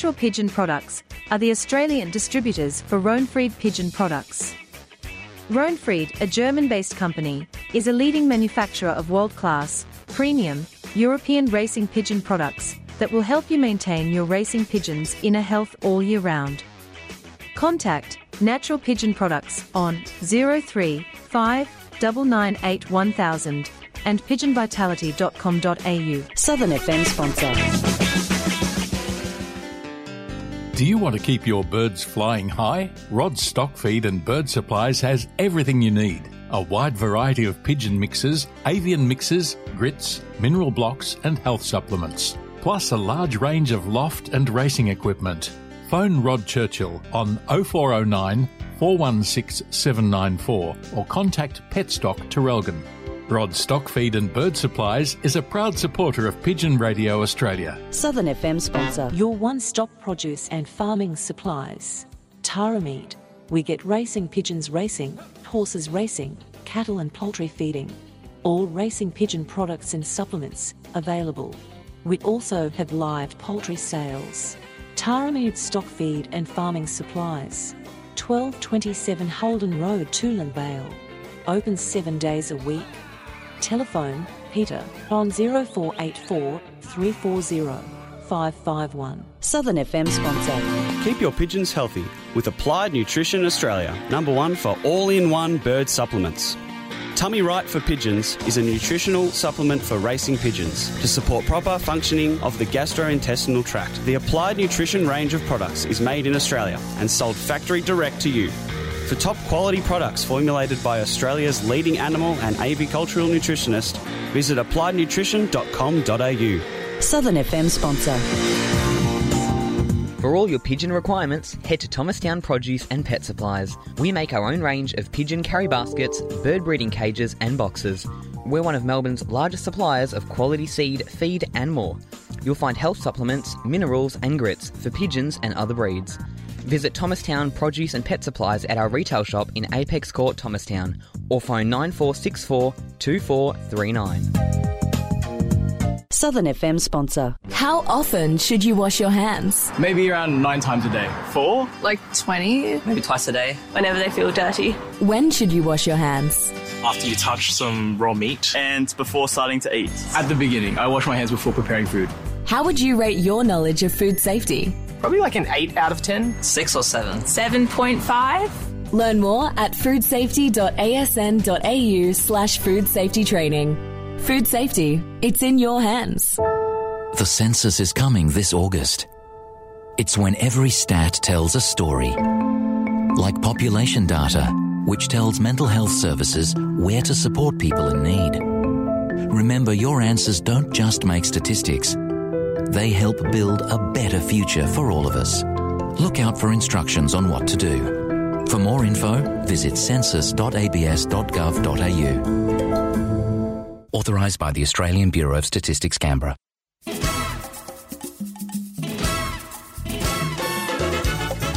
Natural Pigeon Products are the Australian distributors for Rohnfried Pigeon Products. Rohnfried, a German based company, is a leading manufacturer of world class, premium, European racing pigeon products that will help you maintain your racing pigeon's inner health all year round. Contact Natural Pigeon Products on 035 998 1000 and pigeonvitality.com.au. Southern FM sponsor. Do you want to keep your birds flying high? Rod Stock Feed and Bird Supplies has everything you need. A wide variety of pigeon mixes, avian mixes, grits, mineral blocks, and health supplements. Plus a large range of loft and racing equipment. Phone Rod Churchill on 0409 416 794 or contact Petstock Traralgon. Rod Stock Feed and Bird Supplies is a proud supporter of Pigeon Radio Australia. Southern FM sponsor. Your one stop produce and farming supplies. Tara Meat. We get racing pigeons racing, horses racing, cattle and poultry feeding. All racing pigeon products and supplements available. We also have live poultry sales. Tara Meat Stock Feed and Farming Supplies. 1227 Holden Road, Toolern Vale. Open seven days a week. Telephone Peter on 0484 340 551. Southern FM sponsor. Keep your pigeons healthy with Applied Nutrition Australia, number one for all in one bird supplements. Tummy Right for Pigeons is a nutritional supplement for racing pigeons to support proper functioning of the gastrointestinal tract. The Applied Nutrition range of products is made in Australia and sold factory direct to you. For top quality products formulated by Australia's leading animal and avicultural nutritionist, visit appliednutrition.com.au. Southern FM sponsor. For all your pigeon requirements, head to Thomastown Produce and Pet Supplies. We make our own range of pigeon carry baskets, bird breeding cages, and boxes. We're one of Melbourne's largest suppliers of quality seed, feed, and more. You'll find health supplements, minerals, and grits for pigeons and other breeds. Visit Thomastown Produce and Pet Supplies at our retail shop in Apex Court, Thomastown, or phone 9464 2439. Southern FM sponsor. How often should you wash your hands? Maybe around nine times a day. Four? Like 20? Maybe twice a day. Whenever they feel dirty. When should you wash your hands? After you touch some raw meat and before starting to eat. At the beginning, I wash my hands before preparing food. How would you rate your knowledge of food safety? Probably like an 8 out of 10. 6 or 7. 7.5? Learn more at foodsafety.asn.au slash food safety training. Food safety, it's in your hands. The census is coming this August. It's when every stat tells a story. Like population data, which tells mental health services where to support people in need. Remember, your answers don't just make statistics, they help build a better future for all of us. Look out for instructions on what to do. For more info, visit census.abs.gov.au. Authorised by the Australian Bureau of Statistics, Canberra.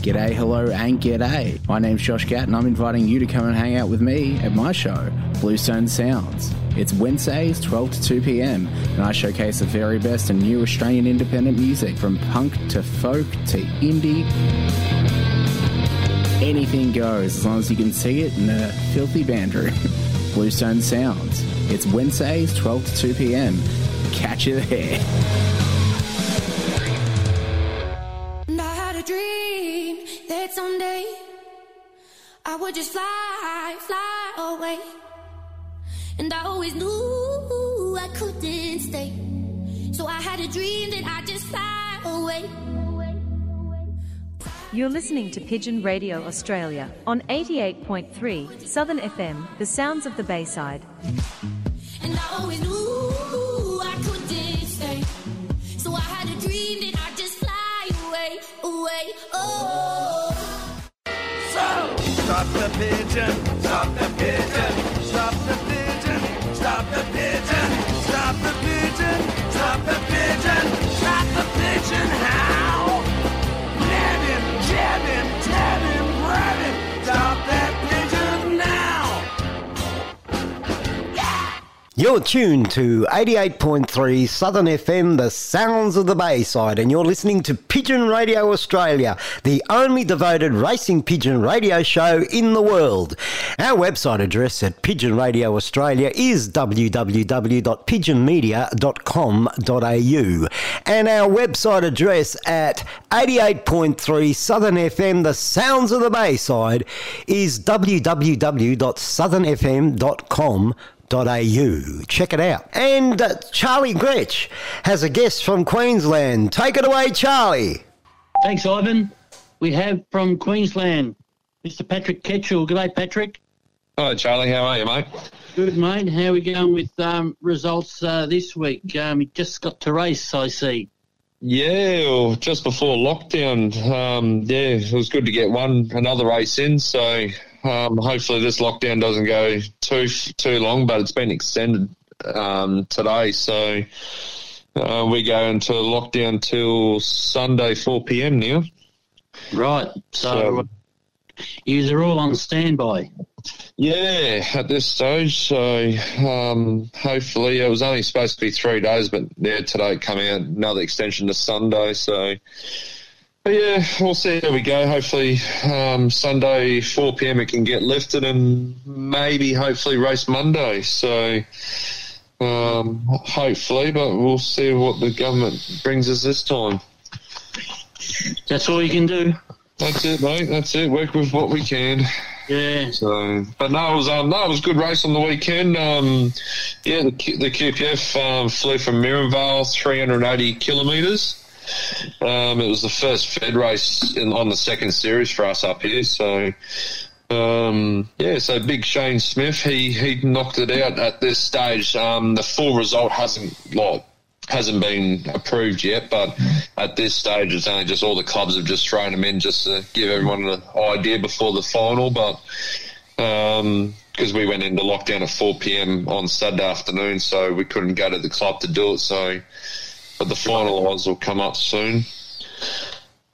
G'day, hello, and g'day. My name's Josh Gatt, and I'm inviting you to come and hang out with me at my show, Bluestone Sounds. It's Wednesdays, 12 to 2 p.m., and I showcase the very best and new Australian independent music from punk to folk to indie. Anything goes as long as you can see it in a filthy band room. [laughs] Bluestone Sounds. It's Wednesdays, 12 to 2 p.m. Catch you there. That someday I would just fly, fly away. And I always knew I couldn't stay. So I had a dream that I'd just fly away. You're listening to Pigeon Radio Australia on 88.3 Southern FM, the sounds of the Bayside. And I always knew I couldn't stay. So I had a dream that I'd just fly away, away. Oh. Stop the pigeon, stop the pigeon, stop the pigeon, stop the pigeon, You're tuned to 88.3 Southern FM, the sounds of the Bayside, and you're listening to Pigeon Radio Australia, the only devoted racing pigeon radio show in the world. Our website address at Pigeon Radio Australia is www.pigeonmedia.com.au, and our website address at 88.3 Southern FM, the sounds of the Bayside, is www.southernfm.com au. Check it out. And uh, Charlie Gretsch has a guest from Queensland. Take it away, Charlie. Thanks, Ivan. We have from Queensland, Mr. Patrick Ketchell. G'day, Patrick. Hello, Charlie. How are you, mate? Good, mate. How are we going with um, results uh, this week? Um, you just got to race, I see. Yeah, well, just before lockdown. Um, yeah, it was good to get one another race in. So um, hopefully this lockdown doesn't go too too long, but it's been extended um, today. So uh, we go into lockdown till Sunday 4 p.m. now. Right. So, you are all on standby. Yeah, at this stage. So um, hopefully, it was only supposed to be three days, but yeah, today it come out another extension to Sunday. So, yeah, we'll see how we go. Hopefully, um, Sunday 4 p.m. it can get lifted, and maybe hopefully race Monday. So. Um, hopefully, but we'll see what the government brings us this time. That's all you can do. That's it, mate. That's it. Work with what we can. Yeah. So, but no, it was um, no, it was a good race on the weekend. Um, yeah, the, the QPF um, flew from Miriam Vale, 380 kilometres. Um, it was the first Fed race in, on the second series for us up here. So, um, yeah, so big Shane Smith, he he knocked it out at this stage. Um, the full result hasn't like hasn't been approved yet, but at this stage, it's only just all the clubs have just thrown them in just to give everyone an idea before the final. But because we went into lockdown at 4 p.m. on Saturday afternoon, so we couldn't go to the club to do it. So, but the final odds will come up soon.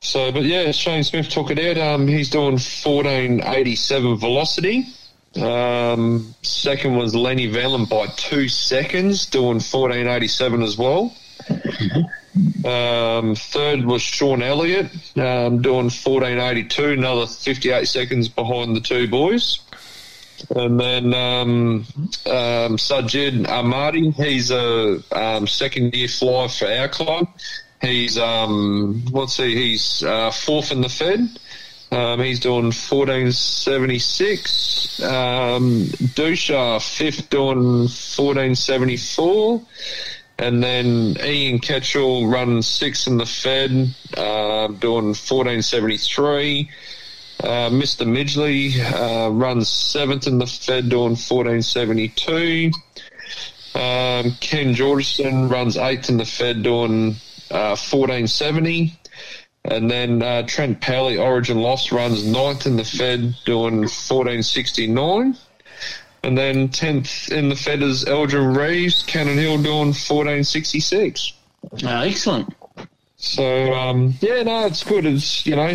So, but yeah, Shane Smith took it out. Um, he's doing 1487 velocity. Um, second was Lenny Valen by two seconds, doing 1487 as well. Um, third was Sean Elliott, um, doing 1482, another 58 seconds behind the two boys. And then um, um, Sajid Ahmadi, he's a um, second year flyer for our club. He's um, what's he? He's uh, fourth in the Fed. Um, he's doing 1476. Um, Dusha, fifth, doing 1474. And then Ian Ketchell runs sixth in the Fed, uh, doing 1473. Uh, Mr. Midgley uh, runs seventh in the Fed, doing 1472. Um, Ken Georgeson runs eighth in the Fed, doing uh, 1470. And then uh, Trent Powley, Origin Lost, runs ninth in the Fed, doing 1469. And then 10th in the Fed is Eldrin Reeves, Cannon Hill, doing 1466. Uh, excellent. So, um, yeah, no, it's good. It's, you know,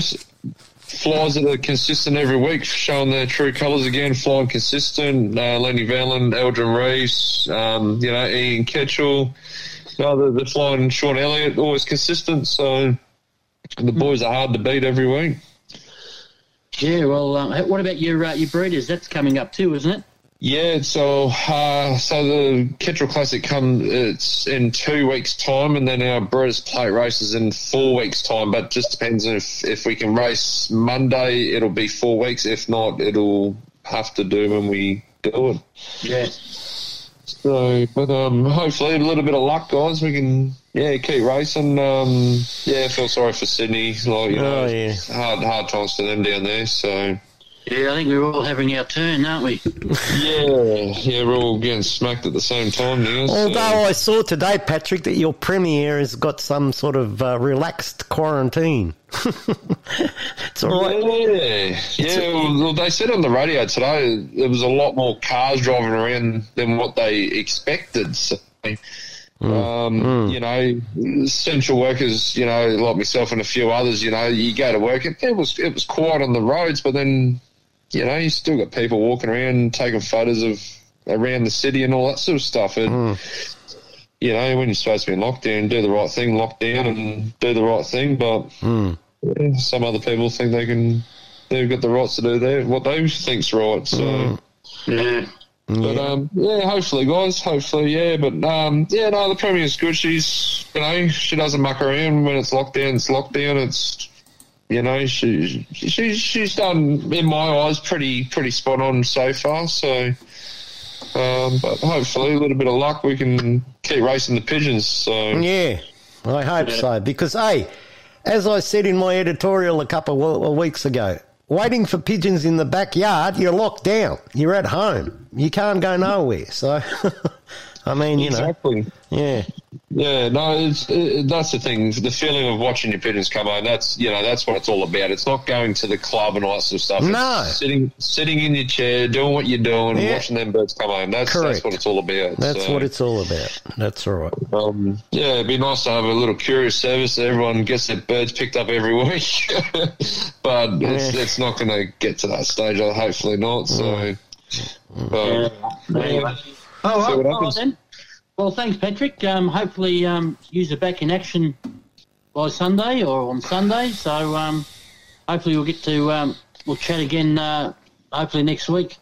flies that are consistent every week, showing their true colours again, flying consistent. Uh, Lenny Valen, Eldrin Reeves, um, you know, Ian Ketchell, no, they're, they're flying Sean Elliott, always consistent. So the boys are hard to beat every week. Yeah, well, um, what about your uh, your breeders? That's coming up too, isn't it? Yeah, so uh, so the Ketchell Classic come it's in two weeks' time, and then our Breeders' Plate race is in four weeks' time. But just depends if if we can race Monday, it'll be four weeks. If not, it'll have to do when we do it. Yeah. So, but um, hopefully a little bit of luck, guys. We can yeah keep racing. Um, yeah, feel sorry for Sydney. Like you know, Oh, yeah. hard hard times for them down there. So Yeah, I think we're all having our turn, aren't we? Yeah, yeah, we're all getting smacked at the same time now. so- Although I saw today, Patrick, that your premier has got some sort of uh, relaxed quarantine. [laughs] it's all right. Yeah, yeah. Well, well, they said on the radio today there was a lot more cars driving around than what they expected. So, um, you know, essential workers, you know, like myself and a few others, you know, you go to work and it was it was quiet on the roads, but then, you know, you still got people walking around taking photos of around the city and all that sort of stuff. And, you know, when you're supposed to be in lockdown, do the right thing, lock down and do the right thing. But yeah, some other people think they can, they've got the rights to do their, what they think's right. So, yeah. But um, yeah, hopefully, guys, hopefully, yeah. But um, yeah, no, the Premier's good. She's, you know, she doesn't muck around when it's lockdown. It's lockdown. It's, you know, she, she she's done in my eyes pretty pretty spot on so far. So, um, but hopefully, a little bit of luck, we can keep racing the pigeons. So Yeah, I hope so. Because, hey, as I said in my editorial a couple of w- weeks ago, waiting for pigeons in the backyard, you're locked down. You're at home. You can't go nowhere. So, [laughs] I mean, you Exactly. know. Yeah. Yeah, no, it's, it, that's the thing. The feeling of watching your pigeons come home, that's, you know, that's what it's all about. It's not going to the club and all that sort of stuff. It's No. sitting, sitting in your chair, doing what you're doing, Yeah. watching them birds come home. That's, Correct. that's what it's all about. That's So, what it's all about. That's all right. Um, yeah, it'd be nice to have a little courier service that everyone gets their birds picked up every [laughs] week. but it's, Yeah. it's not going to get to that stage, uh, hopefully not. So, but, Anyway. All See right, what all right happens. then. Well, thanks, Patrick. Um, hopefully, um, use it back in action by Sunday or on Sunday. So, um, hopefully, we'll get to um, we'll chat again. Uh, hopefully next week.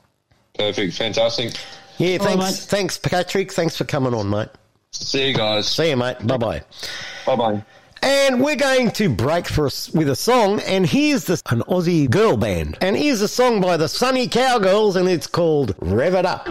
perfect, fantastic. Yeah, All right, thanks, thanks, Patrick. Thanks for coming on, mate. See you guys. See you, mate. Bye bye. Bye bye. And we're going to break for us with a song, and here's the, an Aussie girl band. And here's a song by the Sunny Cowgirls, and it's called Rev It Up.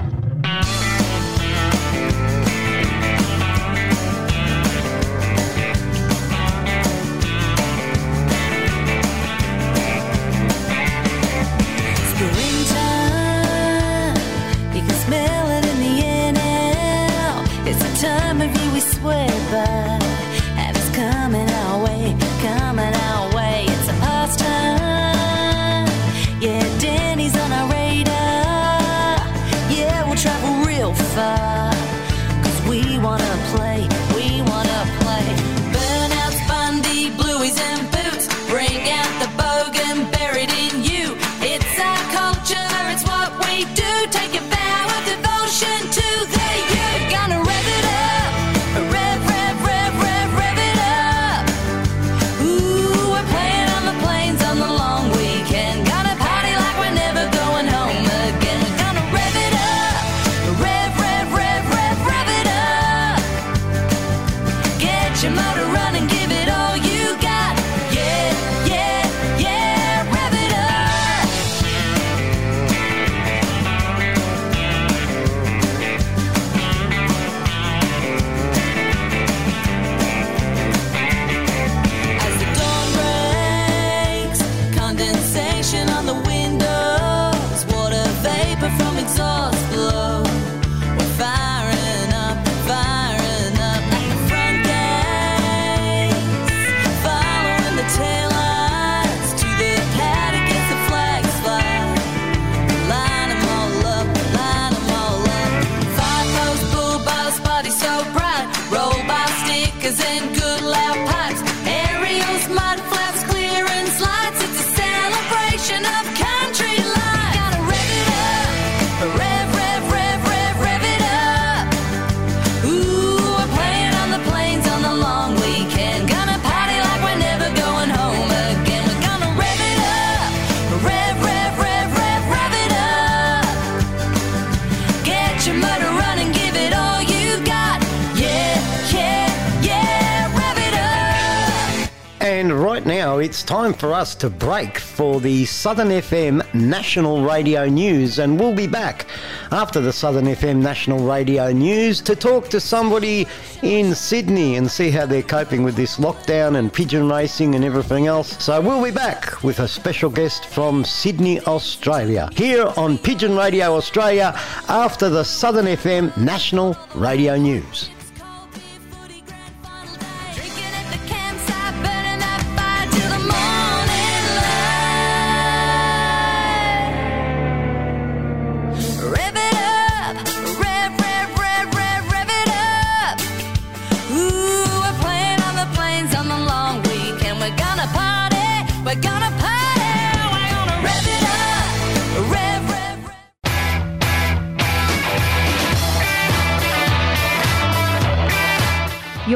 Time for us to break for the Southern FM National Radio News, and we'll be back after the Southern FM National Radio News to talk to somebody in Sydney and see how they're coping with this lockdown and pigeon racing and everything else. So we'll be back with a special guest from Sydney, Australia, here on Pigeon Radio Australia after the Southern FM National Radio News.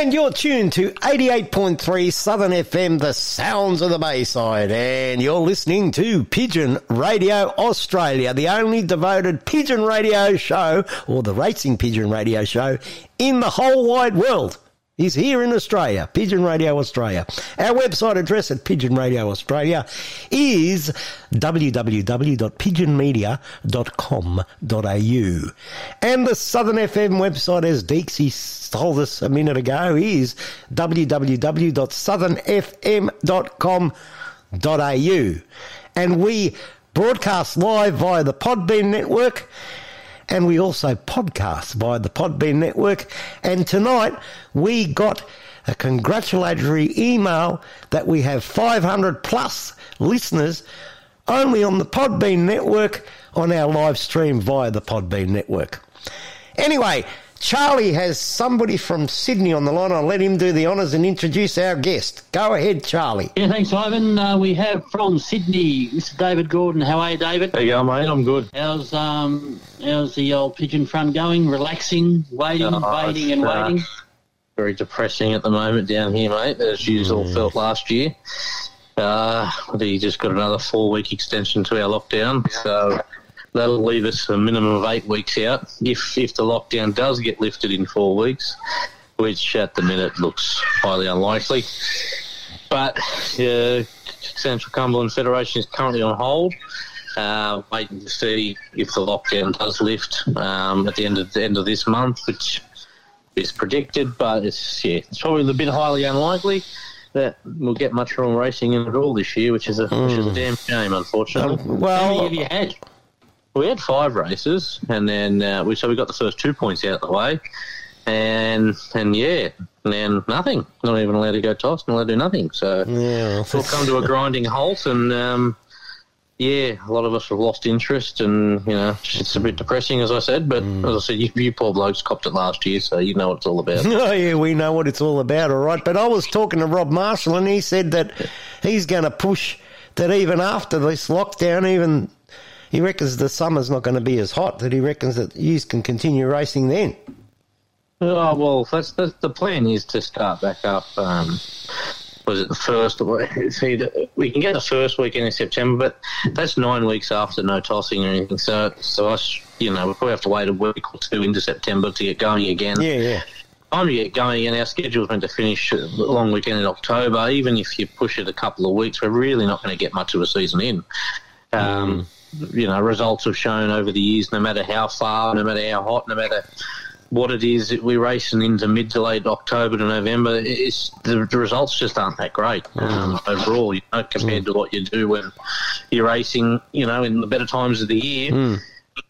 And you're tuned to 88.3 Southern FM, the sounds of the Bayside. And you're listening to Pigeon Radio Australia, the only devoted pigeon radio show, or the racing pigeon radio show, in the whole wide world. Is here in Australia, Pigeon Radio Australia. Our website address at Pigeon Radio Australia is www.pigeonmedia.com.au. And the Southern FM website, as Deeksy told us a minute ago, is www.southernfm.com.au. And we broadcast live via the Podbean network and we also podcast via the Podbean network. And tonight we got a congratulatory email that we have 500 plus listeners only on the Podbean network on our live stream via the Podbean network. Anyway, Charlie has somebody from Sydney on the line. I'll let him do the honours and introduce our guest. Go ahead, Charlie. Yeah, thanks, Ivan. Uh, we have from Sydney, Mr. David Gordon. How are you, David? How you going, mate? I'm good. How's um how's the old pigeon front going? Relaxing, waiting, Oh, waiting, and it's, uh, waiting. Very depressing at the moment down here, mate, as usual felt last year. Uh, we just got another four week extension to our lockdown, so that'll leave us a minimum of eight weeks out if, if the lockdown does get lifted in four weeks, which at the minute looks highly unlikely. But uh, Central Cumberland Federation is currently on hold. Uh, waiting to see if the lockdown does lift um, at the end of the end of this month, which is predicted, but it's yeah, it's probably a bit highly unlikely that we'll get much wrong racing in at all this year, which is a which is a damn shame, unfortunately. well, How many have you had? We had five races, and then uh, we so we got the first two points out of the way, and and yeah, and then nothing. Not even allowed to go toss, not allowed to do nothing. So yeah, we'll come to a grinding halt, and um, yeah, a lot of us have lost interest, and you know it's a bit depressing, as I said. But as I said, you, you poor blokes copped it last year, so you know what it's all about. [laughs] Oh, yeah, we know what it's all about, all right. But I was talking to Rob Marshall, and he said that he's going to push that even after this lockdown, even he reckons the summer's not going to be as hot. That he reckons that you can continue racing then. Oh well, that's, that's the plan is to start back up. Um, was it the first? [laughs] See, we can get the first weekend in September, but that's nine weeks after no tossing or anything. So, so us, you know, we probably have to wait a week or two into September to get going again. Yeah, yeah. Time to get going and Our schedule's meant to finish a long weekend in October. Even if you push it a couple of weeks, we're really not going to get much of a season in. Um, You know, results have shown over the years, no matter how far, no matter how hot, no matter what it is that we're racing into mid to late October to November, it's the, the results just aren't that great um, mm. overall. You know, compared mm. to what you do when you're racing, you know, in the better times of the year. Mm.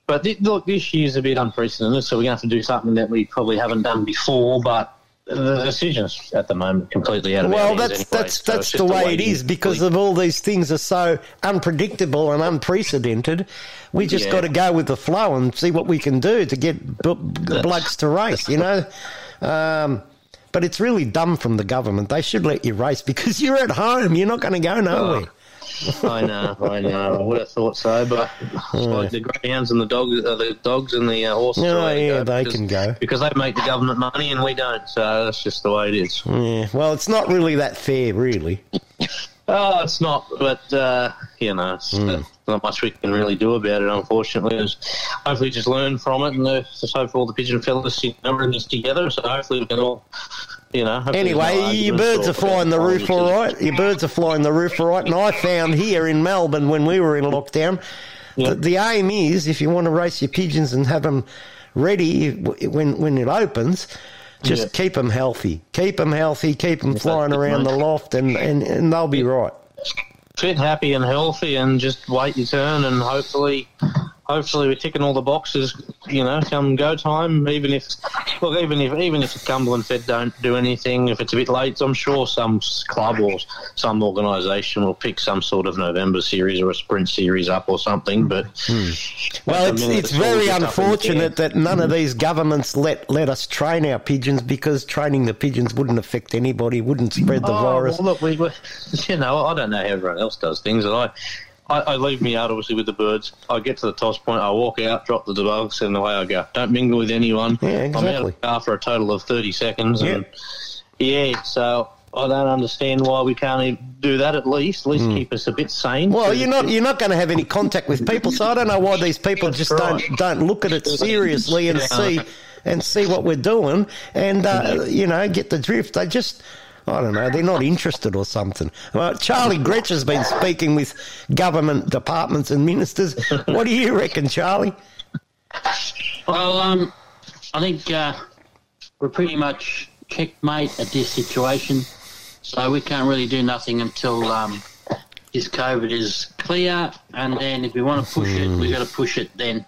But thi- look, this year's a bit unprecedented, so we're going to have to do something that we probably haven't done before. But the decision's at the moment completely out of Well, that's anyway, that's so that's it's the way it is because of all these things are so unpredictable and unprecedented. We just Yeah. got to go with the flow and see what we can do to get b- blokes to race. You know. Um, but it's really dumb from the government. They should let you race because [laughs] you're at home. You're not going to go nowhere. I know, I know. I would have thought so, but like the greyhounds and the dogs, uh, the dogs and the uh, horses. Oh, to yeah, they because, can go. because they make the government money and we don't. So that's just the way it is. Yeah. Well, it's not really that fair, really. Oh, it's not, but uh, you know, it's, uh, not much we can really do about it. Unfortunately, It's hopefully just learn from it, and uh, just hope all the pigeon fellas are in this together. So hopefully we can all, you know. hopefully there's no Anyway, your birds are flying the roof all right. Your birds are flying the roof all right. And I found here in Melbourne when we were in lockdown, that the aim is if you want to race your pigeons and have them ready when when it opens, just Yeah. keep them healthy. Keep them healthy. Keep them flying around the loft, and, and, and they'll be right. fit, happy, and healthy, and just wait your turn, and hopefully, hopefully we're ticking all the boxes. You know, come go time. Even if, look, even if even if the Cumberland Fed don't do anything, if it's a bit late, I'm sure some club or some organisation will pick some sort of November series or a sprint series up or something. But hmm. Well, at it's, it's very just up in the unfortunate that none of hmm. these governments let, let us train our pigeons because training the pigeons wouldn't affect anybody, wouldn't spread the oh, virus. Well, look, we, we, [laughs] you know, I don't know how everyone else does things, and I, I, I leave me out obviously with the birds. I get to the toss point, I walk out, drop the dogs, and away I go. Don't mingle with anyone. Yeah, I'm out exactly. of the car for a total of thirty seconds, and yeah, so. I don't understand why we can't do that. At least, at least keep us a bit sane. Well, you're not you're not going to have any contact with people, so I don't know why these people just don't don't look at it seriously and see and see what we're doing and uh, you know get the drift. They just. I don't know. They're not interested or something. Well, Charlie Gretch has been speaking with government departments and ministers. What do you reckon, Charlie? Well, um, I think uh, we're pretty much checkmate at this situation, so we can't really do nothing until um, this COVID is clear, and then if we want to push it, we've got to push it. Then,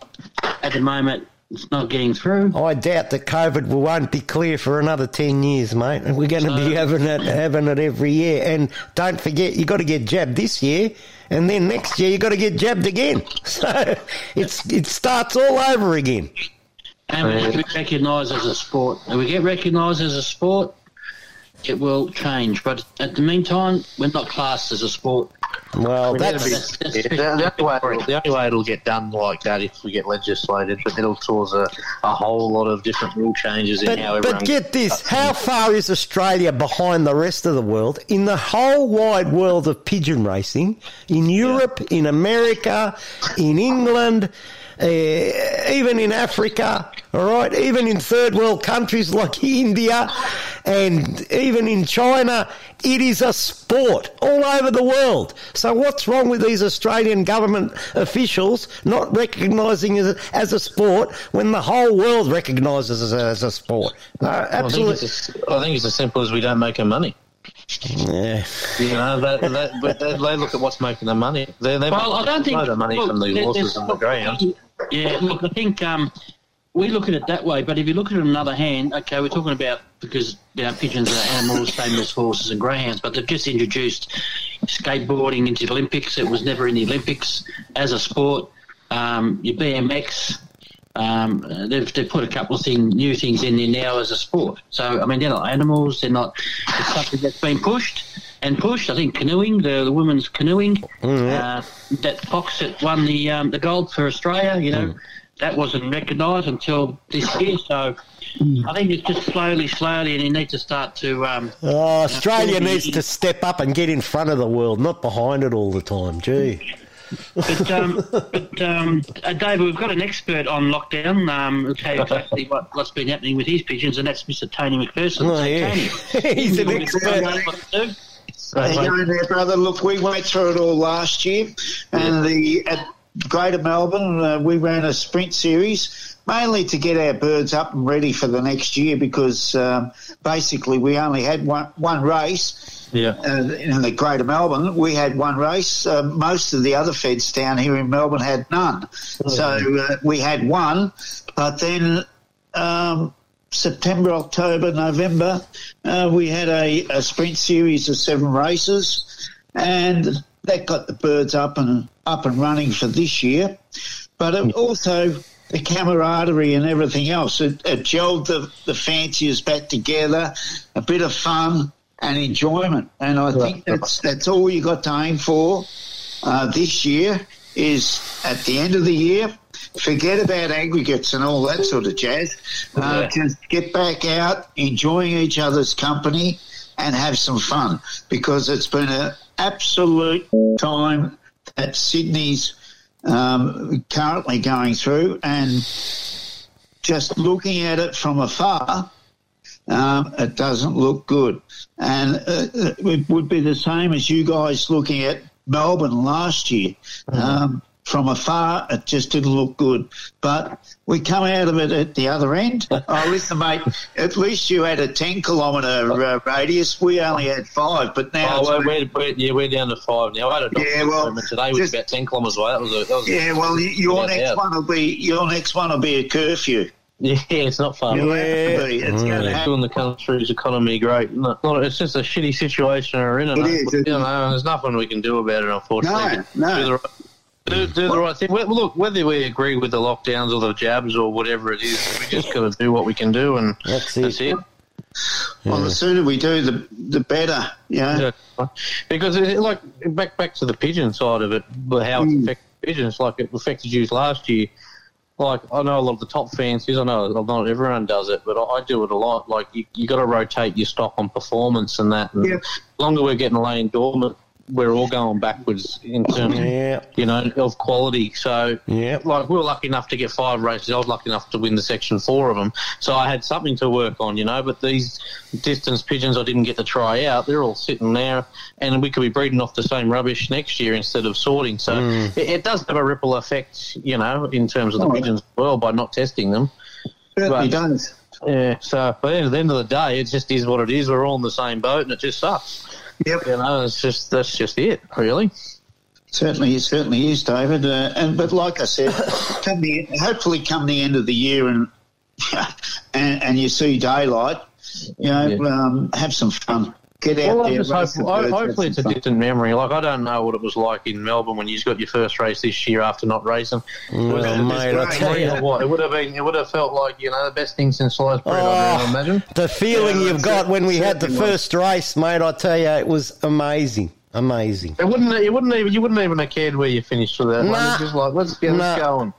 at the moment, it's not getting through. Oh, I doubt that COVID won't be clear for another ten years, mate. We're going to be having it, having it every year. And don't forget, you got to get jabbed this year, and then next year you got to get jabbed again. [laughs] So it's it starts all over again. And we be recognised as a sport. If we get recognised as a sport, it will change. But at the meantime, we're not classed as a sport. Well, Yeah, the, the only way, the only way it'll get done like that if we get legislated, but it'll cause a, a whole lot of different rule changes in But, how everyone. but get this: how far is Australia behind the rest of the world in the whole wide world of pigeon racing? In Europe, in America, in England, uh, even in Africa. All right, even in third world countries like [laughs] India, and even in China, it is a sport all over the world. So what's wrong with these Australian government officials not recognising it as a sport when the whole world recognises it as a sport? No, Well, I, think absolutely. it's as, I think it's as simple as we don't make our money. Yeah. You know, that, that, but they, they look at what's making the money. They, they Well, make I don't think a load of money look, from the horses there's- and the greyhounds. Yeah, look, I think um, we look at it that way, but if you look at it on the other hand, okay, we're talking about because you know, pigeons are animals, same as horses and greyhounds, but they've just introduced skateboarding into the Olympics. It was never in the Olympics as a sport. Um, your BMX, um, they've, they've put a couple of thing, new things in there now as a sport. So, I mean, they're not animals, they're not, it's something that's been pushed and pushed. I think canoeing, the, the women's canoeing, uh, that Fox that won the um, the gold for Australia, you know, that wasn't recognised until this year. So I think it's just slowly, slowly, and you need to start to. Um, Oh, Australia uh, needs to step up and get in front of the world, not behind it all the time. Gee. But, um, but um, uh, David, we've got an expert on lockdown. Um, who'll tell you exactly what, what's been happening with his pigeons, and that's Mr. Tony McPherson. Oh, So, yeah. Tony, [laughs] He's an you wanna expert. tell us what to do? How you going there, brother? Look, we went through it all last year, and the at Greater Melbourne, uh, we ran a sprint series mainly to get our birds up and ready for the next year because um, basically we only had one one race. Yeah. Uh, in the Greater Melbourne, we had one race. Uh, most of the other feds down here in Melbourne had none. So uh, we had one, but then um, September, October, November, uh, we had a, a sprint series of seven races, and that got the birds up and up and running for this year. But it also the camaraderie and everything else. It, it gelled the, the fanciers back together, a bit of fun and enjoyment. And I think that's that's all you got to aim for uh, this year. Is at the end of the year, forget about aggregates and all that sort of jazz. Uh, Just get back out, enjoying each other's company, and have some fun because it's been an absolute time that Sydney's um, currently going through, and just looking at it from afar, um, it doesn't look good. And uh, it would be the same as you guys looking at Melbourne last year. Um, from afar, it just didn't look good. But we come out of it at the other end. [laughs] oh, listen, mate, at least you had a 10 kilometre uh, radius. We only had five, but now Oh, it's we're, we're, we're, yeah, we're down to five now. I had a doctor's Yeah, well, today, was about 10 kilometres away. That was a, that was a- Yeah, well, your next yeah. one will be your next one will be a curfew. Yeah, it's not fun. You'll have to be. It's going to It's doing the country's economy great. No, not, it's just a shitty situation we're in. And It I- you know, there's nothing we can do about it, unfortunately. No, no. Do the, right- do, do the right thing. Well, look, whether we agree with the lockdowns or the jabs or whatever it is, we just got to do what we can do, and that's it. Well, the sooner we do, the the better. Yeah. Yeah. Because it, like back back to the pigeon side of it, but how Hmm. it affected pigeons, like it affected you last year. Like I know a lot of the top fanciers, I know not everyone does it, but I, I do it a lot. Like you, you got to rotate your stock on performance and that. And The longer we're getting laying dormant, we're all going backwards in terms, of, you know, of quality. So, yeah, like we were lucky enough to get five races. I was lucky enough to win the section four of them, so I had something to work on, you know. But these distance pigeons, I didn't get to try out. They're all sitting there, and we could be breeding off the same rubbish next year instead of sorting. So Mm. it, it does have a ripple effect, you know, in terms of the Oh. pigeons as well by not testing them. Certainly But- does. Yeah, so but at the end of the day, it just is what it is. We're all in the same boat, and it just sucks. Yep. You know, it's just that's just it, really. Certainly, it certainly is, David. Uh, and but like I said, [laughs] come the hopefully come the end of the year and [laughs] and, and you see daylight, you know, um, have some fun. Get out Well, I'm there. just race hopeful, the birds, hopefully it's a some fun. distant memory. Like I don't know what it was like in Melbourne when you got your first race this year after not racing. Well, Was it mate, I tell you. what? It would have been. It would have felt like you know the best thing since sliced bread. I Oh, imagine. the feeling Yeah, you've got it. when we had the Certainly was. first race, mate, I tell you, it was amazing. Amazing. It wouldn't. You wouldn't even. You wouldn't even have cared where you finished for that. one. Nah. It's just like let's get Nah. let's going.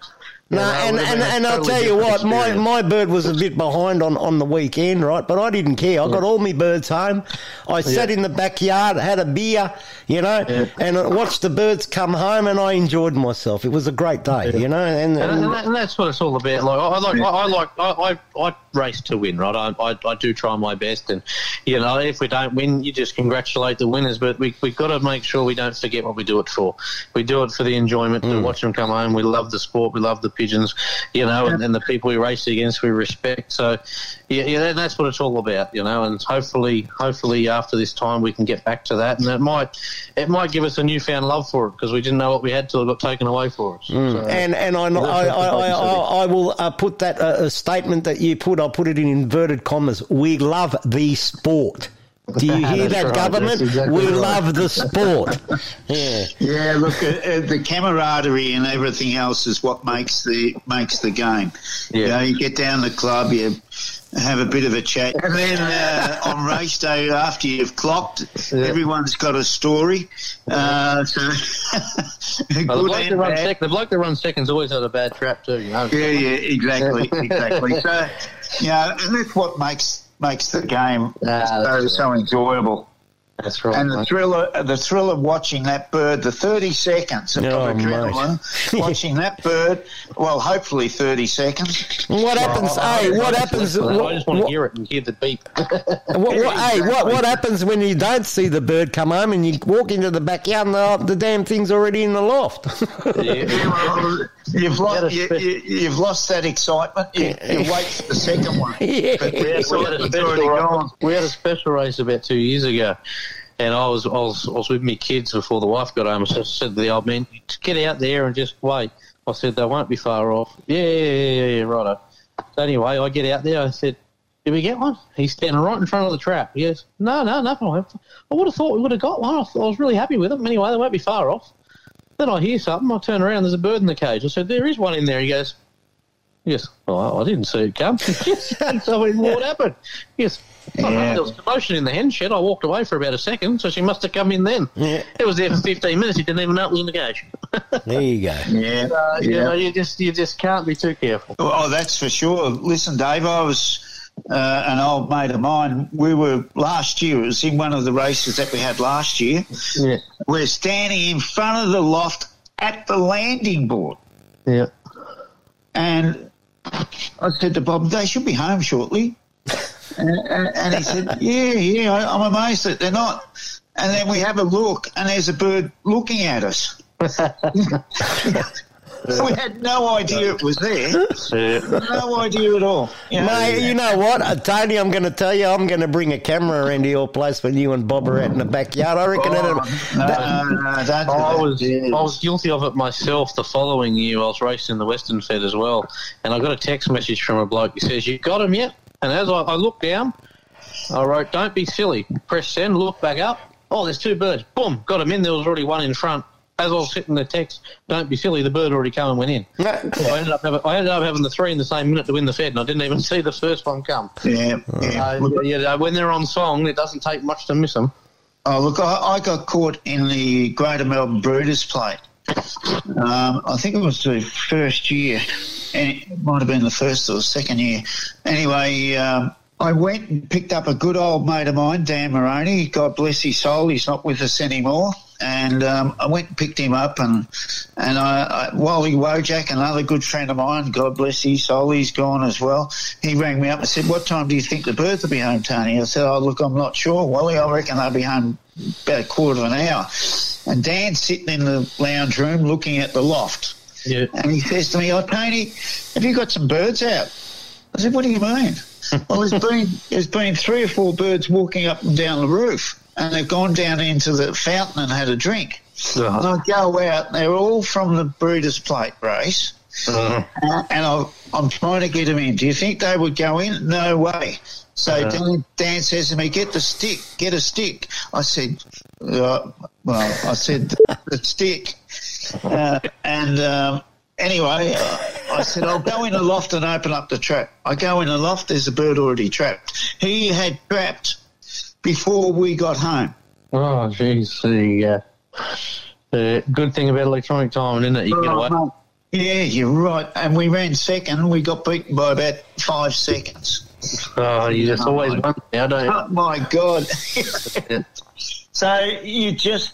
No, know, and, and, and I'll totally tell you what, my, my bird was a bit behind on, on the weekend, right? But I didn't care. I got all my birds home. I sat Yeah. in the backyard, had a beer, you know, and watched the birds come home, and I enjoyed myself. It was a great day, you know. And, And, and- and, that, and that's what it's all about. Like I like, I, I like, I, I, I race to win, right? I, I, I do try my best, and you know, if we don't win, you just congratulate the winners. But we we got to make sure we don't forget what we do it for. We do it for the enjoyment to mm. watch them come home. We love the sport. We love the pigeons, you know, and, and the people we race against we respect. So yeah, yeah, that's what it's all about, you know. And hopefully, hopefully after this time we can get back to that, and it might it might give us a newfound love for it because we didn't know what we had till it got taken away for us. Mm. So- and and I, I, That's I, I, what the focus I, I will uh, put that uh, a statement that you put. I'll put it in inverted commas. We love the sport. Do you hear that, government? exactly we right. love the sport. [laughs] yeah. Yeah, look, uh, uh, the camaraderie and everything else is what makes the makes the game. You know, you get down the club, you have a bit of a chat, and then uh, [laughs] on race day after you've clocked, everyone's got a story. Uh, so [laughs] Well, the, bloke that runs sec- the bloke that runs second's always had a bad trap too, you know. Yeah, yeah, exactly, exactly. So, you know, and that's what makes makes the game ah, so, so enjoyable. That's right. And the mate. thrill, of, the thrill of watching that bird, the thirty seconds of Oh, adrenaline, watching that bird. Well, hopefully thirty seconds. What happens? hey, what happens? I just want to hear it and hear the beep. [laughs] What, what, hey, what, what happens when you don't see the bird come home and you walk into the backyard and the, the damn thing's already in the loft? [laughs] You've lost, you, you, you've lost that excitement. You, you wait for the second one. [laughs] Yeah. But we, had, we, had a it's already special, gone. we had a special race about two years ago, and I was I was, I was with my kids before the wife got home. I said to the old man, get out there and just wait." I said they won't be far off. Yeah, yeah, yeah, yeah, righto. So anyway, I get out there. I said, Did we get one? He's standing right in front of the trap. He goes, No, no, nothing. I would have thought we would have got one. I, was really happy with them. Anyway, they won't be far off. Then I hear something. I turn around. There's a bird in the cage. I said, There is one in there. He goes, Yes. Well, I didn't see it come. [laughs] so what happened? Yes. I don't know, there was commotion in the hen shed. I walked away for about a second, so she must have come in then. It was there for 15 minutes. He didn't even know it was in the cage. [laughs] There you go. Yeah, Uh, you, know, you just you just can't be too careful. Oh, that's for sure. Listen, Dave, I was uh, an old mate of mine. We were last year. It was in one of the races that we had last year. Yeah. We're standing in front of the loft at the landing board, Yeah. and I said to Bob, "They should be home shortly." And, and, and he said, "Yeah, yeah. I, I'm amazed that they're not." And then we have a look, and there's a bird looking at us. [laughs] we had no idea it was there. No idea at all. You know? Mate, you know what, uh, Tony? I'm going to tell you, I'm going to bring a camera around to your place when you and Bob are out in the backyard. I reckon Oh, that'll. no, that- no, don't I that. was I was guilty of it myself the following year. I was racing the Western Fed as well, and I got a text message from a bloke. He says, "You got him yet?" And as I, I looked down, I wrote, "Don't be silly." Press send. Look back up. Oh, there's two birds. Boom, got them in. There was already one in front. As I was sitting the text, "Don't be silly," the bird already come and went in. So I ended up having, I ended up having the three in the same minute to win the Fed, and I didn't even [laughs] see the first one come. Yeah, yeah. Uh, yeah, when they're on song, it doesn't take much to miss them. Oh, look, I, I got caught in the Greater Melbourne Breeders' Plate. Um, I think it was the first year, and it might have been the first or second year. Anyway, um, I went and picked up a good old mate of mine, Dan Moroney. God bless his soul, he's not with us anymore. And um, I went and picked him up, and and I, I, Wally Wojak, another good friend of mine, God bless his soul, he's gone as well. He rang me up and said, "What time do you think the birds will be home, Tony?" I said, "Oh, look, I'm not sure, Wally. I reckon they'll be home about a quarter of an hour." And Dan's sitting in the lounge room looking at the loft. Yeah. And he says to me, "Oh, Tony, have you got some birds out?" I said, "What do you mean?" [laughs] well, there's been there's been three or four birds walking up and down the roof, and they've gone down into the fountain and had a drink. And I go out, and they're all from the Breeders' Plate race, uh, and I, I'm trying to get them in. Do you think they would go in? No way. So Uh-huh. Dan, Dan says to me, "Get the stick, get a stick." I said, uh, "Well, I said the, the stick," uh, and um, anyway, uh, I said, "I'll go in the loft and open up the trap." I go in the loft. There's a bird already trapped. He had trapped before we got home. Oh, jeez. The uh, the good thing about electronic timing, isn't it? You get away. Oh, Yeah, you're right. And we ran second. We got beaten by about five seconds. Oh, you just Oh, always wonder now, don't you? Oh my God! [laughs] so you just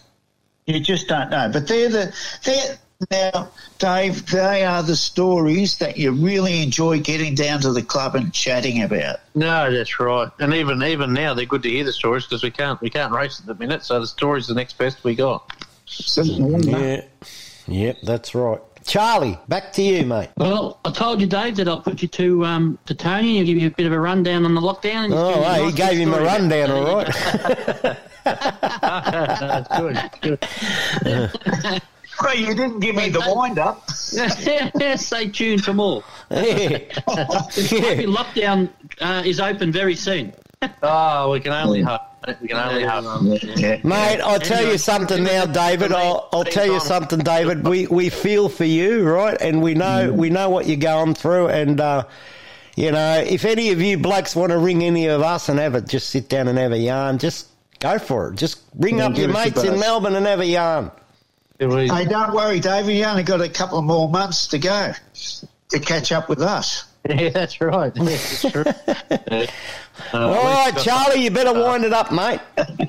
you just don't know. But they're the they're now, Dave. They are the stories that you really enjoy getting down to the club and chatting about. No, that's right. And even even now, they're good to hear the stories because we can't we can't race at the minute. So the story's the next best we got. Yeah. Yep, that's right. Charlie, back to you, mate. Well, I told you, Dave, that I'll put you to um, to Tony and you'll give you a bit of a rundown on the lockdown. And Oh, give you hey, he gave him a rundown, all right. That's [laughs] [laughs] [laughs] good. good. Well, you didn't give me the wind up. [laughs] Stay tuned for more. Maybe lockdown uh, is open very soon. [laughs] Oh, we can only hope. We can only hope. Mate, I'll tell you something now, David. I'll, I'll tell you something, David. We we feel for you, right? And we know we know what you're going through. And uh, you know, if any of you blokes want to ring any of us and have it, just sit down and have a yarn. Just go for it. Just ring Yeah, up your give us a mates in. Melbourne and have a yarn. Hey, don't worry, David. You only got a couple of more months to go to catch up with us. [laughs] Yeah, that's right. That's true. [laughs] All right, Charlie, you better wind it up, mate.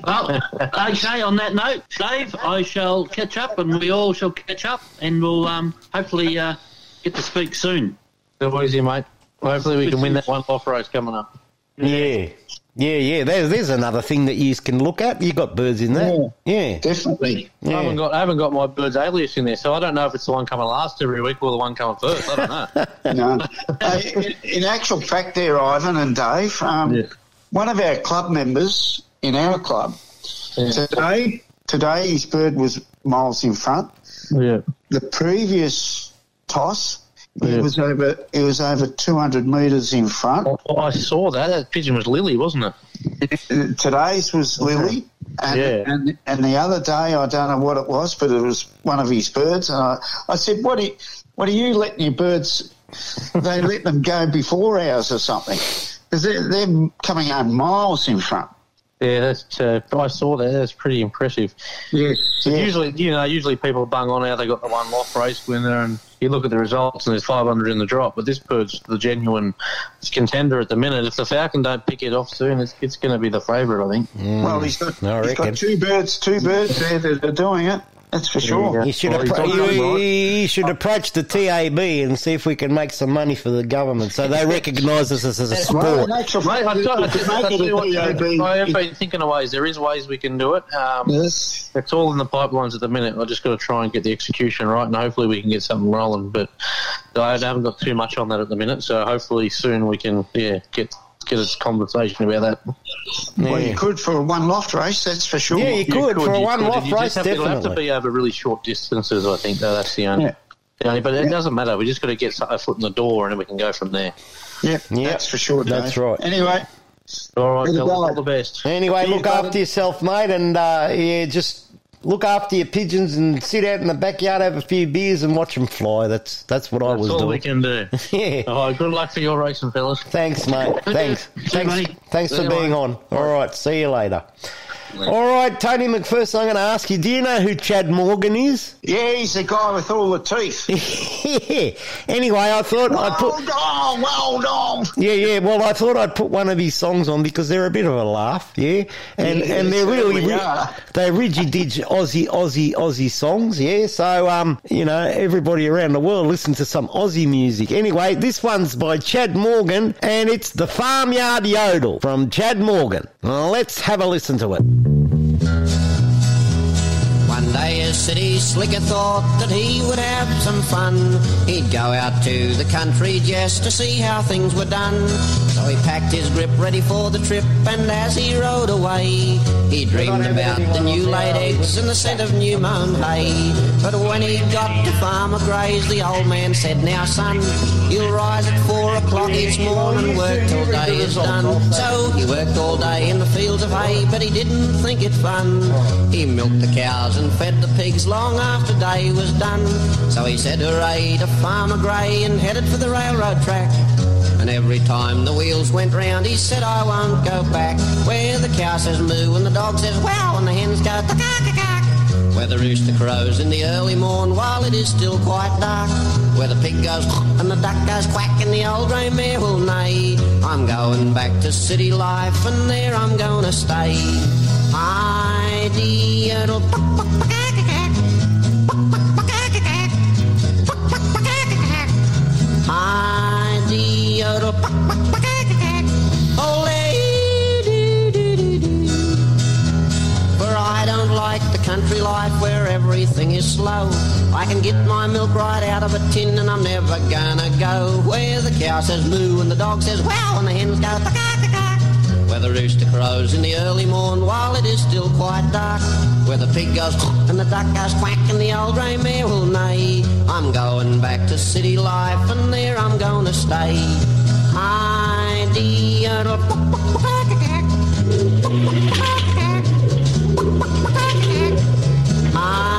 Well, okay. On that note, Dave, I shall catch up, and we all shall catch up, and we'll um, hopefully uh, get to speak soon. So easy, mate. Hopefully, we can win that one off race coming up. Yeah. Yeah, yeah. There's there's another thing that you can look at. You got birds in there. Yeah, definitely. I haven't got I haven't got my bird's alias in there, so I don't know if it's the one coming last every week or the one coming first. I don't know. [laughs] No. Uh, in, in actual fact, there, Ivan and Dave, um, one of our club members in our club today, today his bird was miles in front. Yeah. The previous toss, Yeah. was over. He was over 200 metres in front. Oh, oh, I saw that. That pigeon was Lily, wasn't it? Today's was Lily, and, Yeah. and and the other day I don't know what it was, but it was one of his birds. And I, I said, "What are you, what are you letting your birds? They let them go before ours or something? Because they're, they're coming out miles in front." Yeah, that's. Uh, I saw that. That's pretty impressive. Yes. So usually, you know, usually people bung on how they got the one loft race winner, and you look at the results, and there's 500 in the drop. But this bird's the genuine contender at the minute. If the Falcon don't pick it off soon, it's, it's going to be the favourite, I think. Well, he's got I he's reckon. got two birds, two birds there that are doing it. That's for sure. You should, appro- you, you should approach the TAB and see if we can make some money for the government so they recognise us as a sport. I, tell- I, tell- I, tell you what, I have been thinking of ways. There is ways we can do it. Um, yes. It's all in the pipelines at the minute. I just got to try and get the execution right, and hopefully we can get something rolling. But I haven't got too much on that at the minute, so hopefully soon we can, yeah, get get a conversation about that. Well, you could for a one loft race, that's for sure. Yeah, you could for a one could. loft You just race, have to, it'll have to be over really short distances, I think. Though that's the only. Yeah. the only- but it doesn't matter. We just got to get a foot in the door, and then we can go from there. Yep, that's for sure. Dave. That's right. Anyway, All right, Good fellas, all the best. Anyway, Cheers, look after yourself, mate, and uh, yeah, just look after your pigeons and sit out in the backyard, have a few beers, and watch them fly. That's that's what I That's was all doing. we can do. [laughs] yeah. All right, good luck for your racing, fellas. Thanks, mate. Thanks. Thanks. buddy. Thanks for being on. All right. See you later. All right, Tony McPherson, I'm going to ask you, do you know who Chad Morgan is? yeah, he's the guy with all the teeth. [laughs] yeah. Anyway, I thought I'd put... Well done, well done. Yeah, yeah. Well, I thought I'd put one of his songs on because they're a bit of a laugh, yeah, and Yeah, and they're they really they're rigid Aussie Aussie Aussie songs, yeah. So um, you know, everybody around the world listen to some Aussie music. Anyway, this one's by Chad Morgan, and it's the Farmyard Yodel from Chad Morgan. Let's have a listen to it. Thank you. One city slicker thought that he would have some fun. He'd go out to the country just to see how things were done. So he packed his grip ready for the trip, and as he rode away, he dreamed about the new laid eggs and the scent of new mown hay. But when he got to Farmer Gray's, the old man said, Now son, you'll rise at four o'clock each morning and work till day is done. So he worked all day in the fields of hay, but he didn't think it fun. He milked the cows and fed the pigs long after day was done. So he said hooray to Farmer Gray and headed for the railroad track. And every time the wheels went round, he said, I won't go back. Where the cow says moo and the dog says wow and the hens go ta Where the rooster crows in the early morn while it is still quite dark. Where the pig goes [laughs] and the duck goes quack and the old grey mare will neigh. I'm going back to city life and there I'm gonna stay. Hi, dear, [laughs] dear, For I don't like the country life where everything is slow. I can get my milk right out of a tin and I'm never gonna go. Where the cow says moo and the dog says wow and the hens go where the rooster crows in the early morn while it is still quite dark. Where the pig goes [laughs] and the duck goes quack and the old grey mare will neigh. I'm going back to city life and there I'm gonna stay. Hi, dear. [laughs] Hi,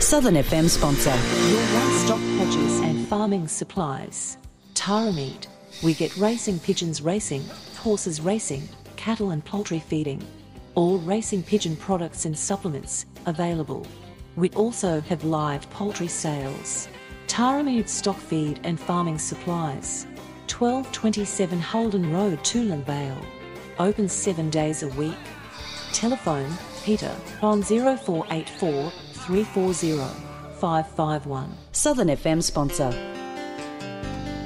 Southern FM sponsor. Your one-stop produce and farming supplies. Taramead. We get racing pigeons racing, horses racing, cattle and poultry feeding. All racing pigeon products and supplements available. We also have live poultry sales. Taramead stock feed and farming supplies. 1227 Holden Road, Toolern Vale. Open seven days a week. Telephone Peter on 0484 340 551. Southern FM sponsor.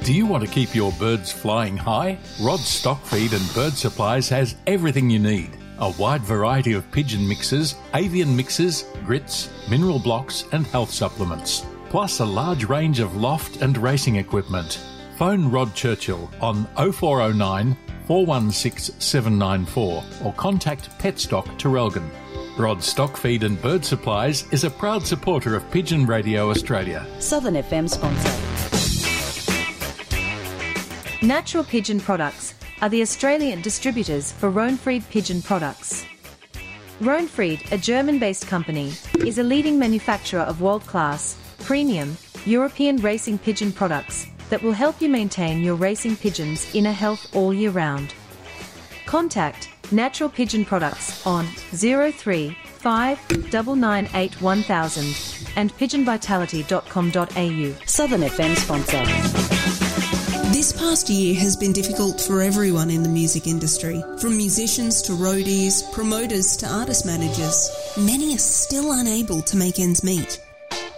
Do you want to keep your birds flying high? Rod Stock Feed and Bird Supplies has everything you need. A wide variety of pigeon mixes, avian mixes, grits, mineral blocks, and health supplements. Plus a large range of loft and racing equipment. Phone Rod Churchill on 0409 416 794 or contact Petstock Traralgon. Rod Stock Feed and Bird Supplies is a proud supporter of Pigeon Radio Australia. Southern FM sponsor. Natural Pigeon Products are the Australian distributors for Rohnfried Pigeon Products. Rohnfried, a German based company, is a leading manufacturer of world class, premium, European racing pigeon products that will help you maintain your racing pigeon's inner health all year round. Contact Natural Pigeon Products on 03 998 1000 and pigeonvitality.com.au. Southern FM sponsor. This past year has been difficult for everyone in the music industry, from musicians to roadies, promoters to artist managers. Many are still unable to make ends meet.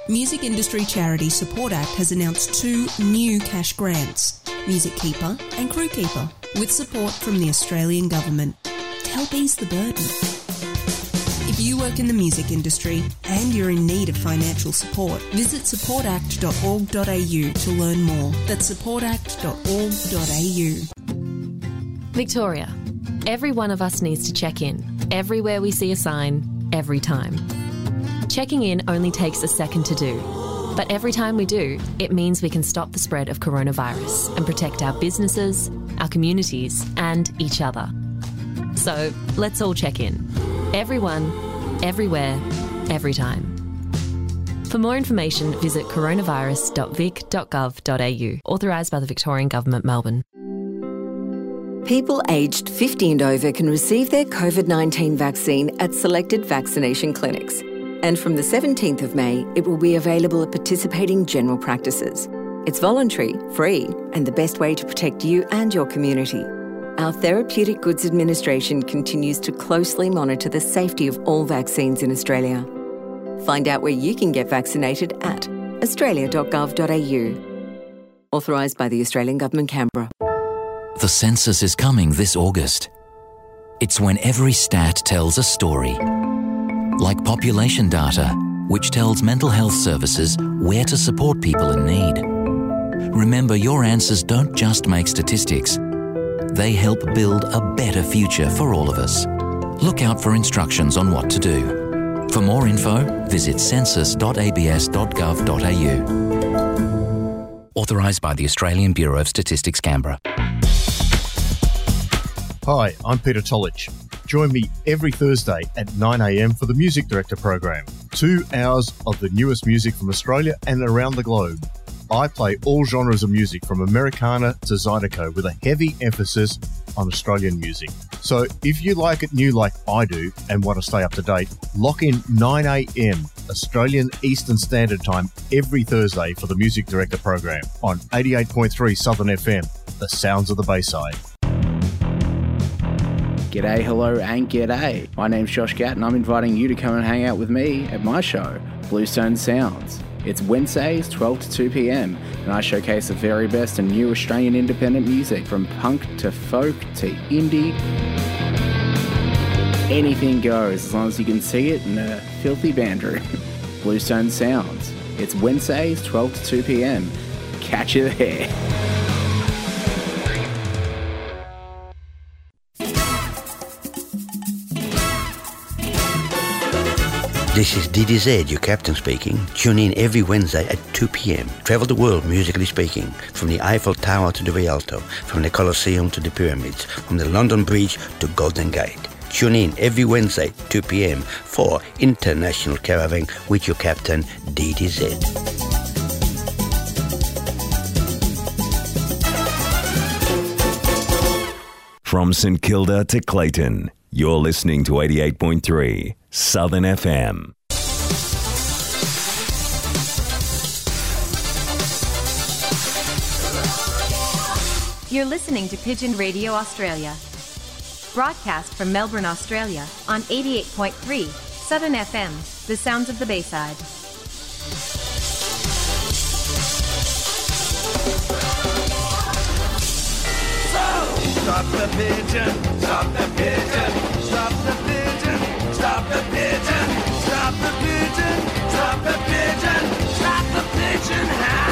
Music Industry Charity Support Act has announced two new cash grants Music Keeper and Crew Keeper, with support from the Australian Government to help ease the burden. If you work in the music industry and you're in need of financial support, visit supportact.org.au to learn more. That's supportact.org.au. Victoria. Every one of us needs to check in, everywhere we see a sign, every time. Checking in only takes a second to do. But every time we do, it means we can stop the spread of coronavirus and protect our businesses, our communities, and each other. So let's all check in. Everyone, everywhere, every time. For more information, visit coronavirus.vic.gov.au, authorised by the Victorian Government, Melbourne. People aged 50 and over can receive their COVID 19 vaccine at selected vaccination clinics. And from the 17th of May, it will be available at participating general practices. It's voluntary, free, and the best way to protect you and your community. Our Therapeutic Goods Administration continues to closely monitor the safety of all vaccines in Australia. Find out where you can get vaccinated at australia.gov.au. Authorised by the Australian Government, Canberra. The census is coming this August. It's when every stat tells a story. Like population data, which tells mental health services where to support people in need. Remember, your answers don't just make statistics, they help build a better future for all of us. Look out for instructions on what to do. For more info, visit census.abs.gov.au. Authorised by the Australian Bureau of Statistics, Canberra. Hi, I'm Peter Tolich. Join me every Thursday at 9am for the Music Director program. Two hours of the newest music from Australia and around the globe. I play all genres of music from Americana to Zydeco with a heavy emphasis on Australian music. So if you like it new like I do and want to stay up to date, lock in 9am Australian Eastern Standard Time every Thursday for the Music Director program on 88.3 Southern FM, the sounds of the Bayside. G'day, hello, and g'day. My name's Josh Gatt, and I'm inviting you to come and hang out with me at my show, Bluestone Sounds. It's Wednesdays, 12 to 2 pm, and I showcase the very best and new Australian independent music from punk to folk to indie. Anything goes as long as you can see it in a filthy band room. [laughs] Bluestone Sounds. It's Wednesdays, 12 to 2 pm. Catch you there. This is DDZ, your captain speaking. Tune in every Wednesday at 2 p.m. Travel the world musically speaking, from the Eiffel Tower to the Rialto, from the Colosseum to the Pyramids, from the London Bridge to Golden Gate. Tune in every Wednesday, 2 p.m. for International Caravan with your captain, DDZ. From St Kilda to Clayton, you're listening to 88.3 Southern FM. You're listening to Pigeon Radio Australia. Broadcast from Melbourne, Australia on 88.3 Southern FM, the sounds of the Bayside. Stop the pigeon, stop the pigeon, stop the pigeon, stop the pigeon, stop the pigeon, stop the pigeon, stop the pigeon,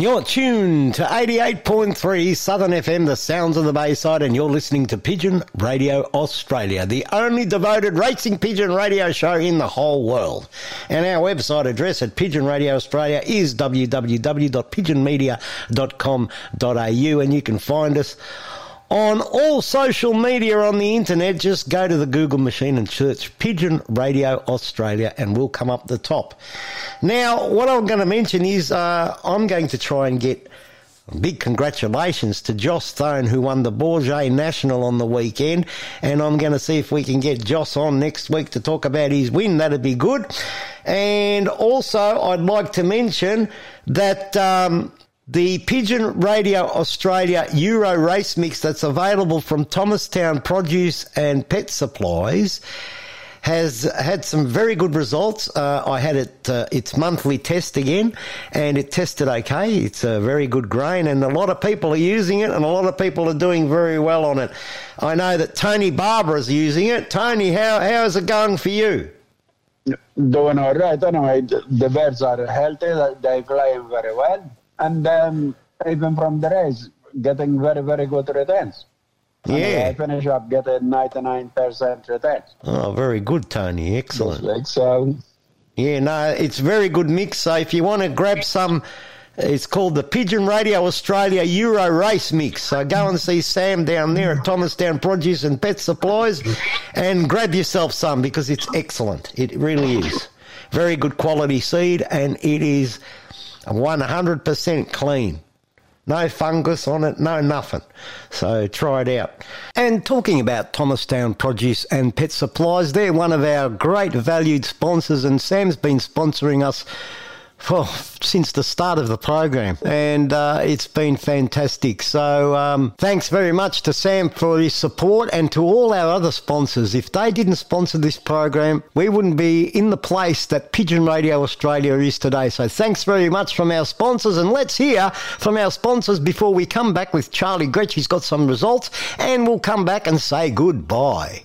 You're tuned to 88.3 Southern FM, the sounds of the Bayside, and you're listening to Pigeon Radio Australia, the only devoted racing pigeon radio show in the whole world. And our website address at Pigeon Radio Australia is www.pigeonmedia.com.au, and you can find us on all social media on the internet. Just go to the Google machine and search Pigeon Radio Australia, and we'll come up the top. Now, what I'm going to mention is uh, I'm going to try and get big congratulations to Joss Stone, who won the Bourget National on the weekend, and I'm going to see if we can get Joss on next week to talk about his win. That'd be good. And also, I'd like to mention that. Um, the Pigeon Radio Australia Euro Race Mix that's available from Thomastown Produce and Pet Supplies has had some very good results. Uh, I had it uh, its monthly test again, and it tested okay. It's a very good grain, and a lot of people are using it, and a lot of people are doing very well on it. I know that Tony Barber is using it. Tony, how how is it going for you? Doing all right. Anyway, the birds are healthy. They fly very well, and um, even from the race, getting very very good returns. Anyway, Yeah. I finish up getting ninety nine percent returns. Oh, very good, Tony. Excellent. So. Yeah, no, it's very good mix. So if you want to grab some, it's called the Pigeon Radio Australia Euro Race Mix. So go and see Sam down there at Thomastown Produce and Pet Supplies and grab yourself some because it's excellent. It really is. Very good quality seed and it is 100% clean. No fungus on it, no nothing. So try it out. And talking about Thomastown Produce and Pet Supplies, they're one of our great valued sponsors, and Sam's been sponsoring us for, since the start of the program, and uh, it's been fantastic. So um, thanks very much to Sam for his support and to all our other sponsors. If they didn't sponsor this program, we wouldn't be in the place that Pigeon Radio Australia is today. So thanks very much from our sponsors, and let's hear from our sponsors before we come back with Charlie Gretsch. He's got some results, and we'll come back and say goodbye.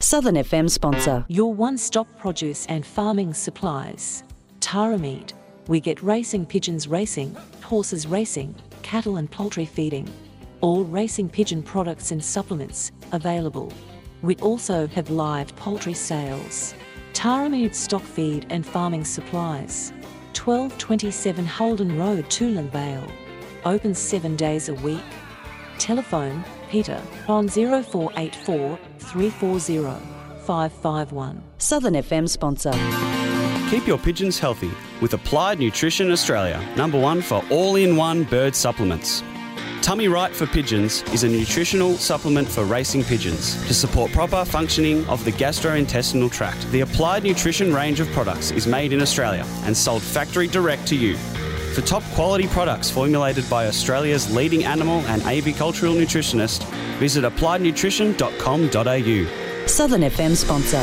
Southern FM sponsor. Your one stop produce and farming supplies. Taramead. We get racing pigeons racing, horses racing, cattle and poultry feeding. All racing pigeon products and supplements available. We also have live poultry sales. Taramead stock feed and farming supplies. 1227 Holden Road, Toolern Vale. Open seven days a week. Telephone Peter on 0484 340 551. Southern FM sponsor. Keep your pigeons healthy with Applied Nutrition Australia, number one for all in one bird supplements. Tummy Right for Pigeons is a nutritional supplement for racing pigeons to support proper functioning of the gastrointestinal tract. The Applied Nutrition range of products is made in Australia and sold factory direct to you. For top quality products formulated by Australia's leading animal and avicultural nutritionist, visit appliednutrition.com.au. Southern FM sponsor.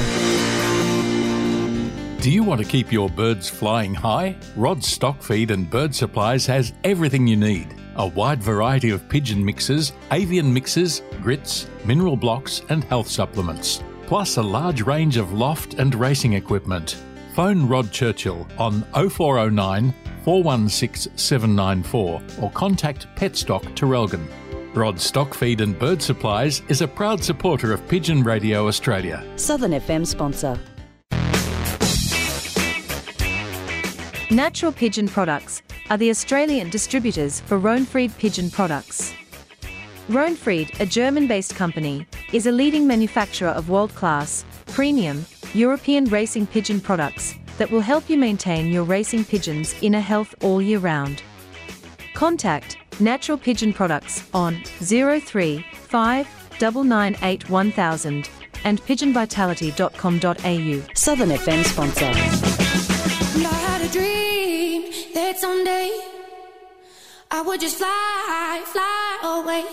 Do you want to keep your birds flying high? Rod Stock Feed and Bird Supplies has everything you need. A wide variety of pigeon mixes, avian mixes, grits, mineral blocks, and health supplements. Plus a large range of loft and racing equipment. Phone Rod Churchill on 0409 416 794 or contact Petstock Traralgon. Rod Stock Feed and Bird Supplies is a proud supporter of Pigeon Radio Australia. Southern FM sponsor. Natural Pigeon Products are the Australian distributors for Rohnfried Pigeon Products. Rohnfried, a German based company, is a leading manufacturer of world class, premium, European racing pigeon products that will help you maintain your racing pigeon's inner health all year round. Contact Natural Pigeon Products on 035 998 1000 and pigeonvitality.com.au. Southern FM sponsor. And I had a dream that someday I would just fly, fly away.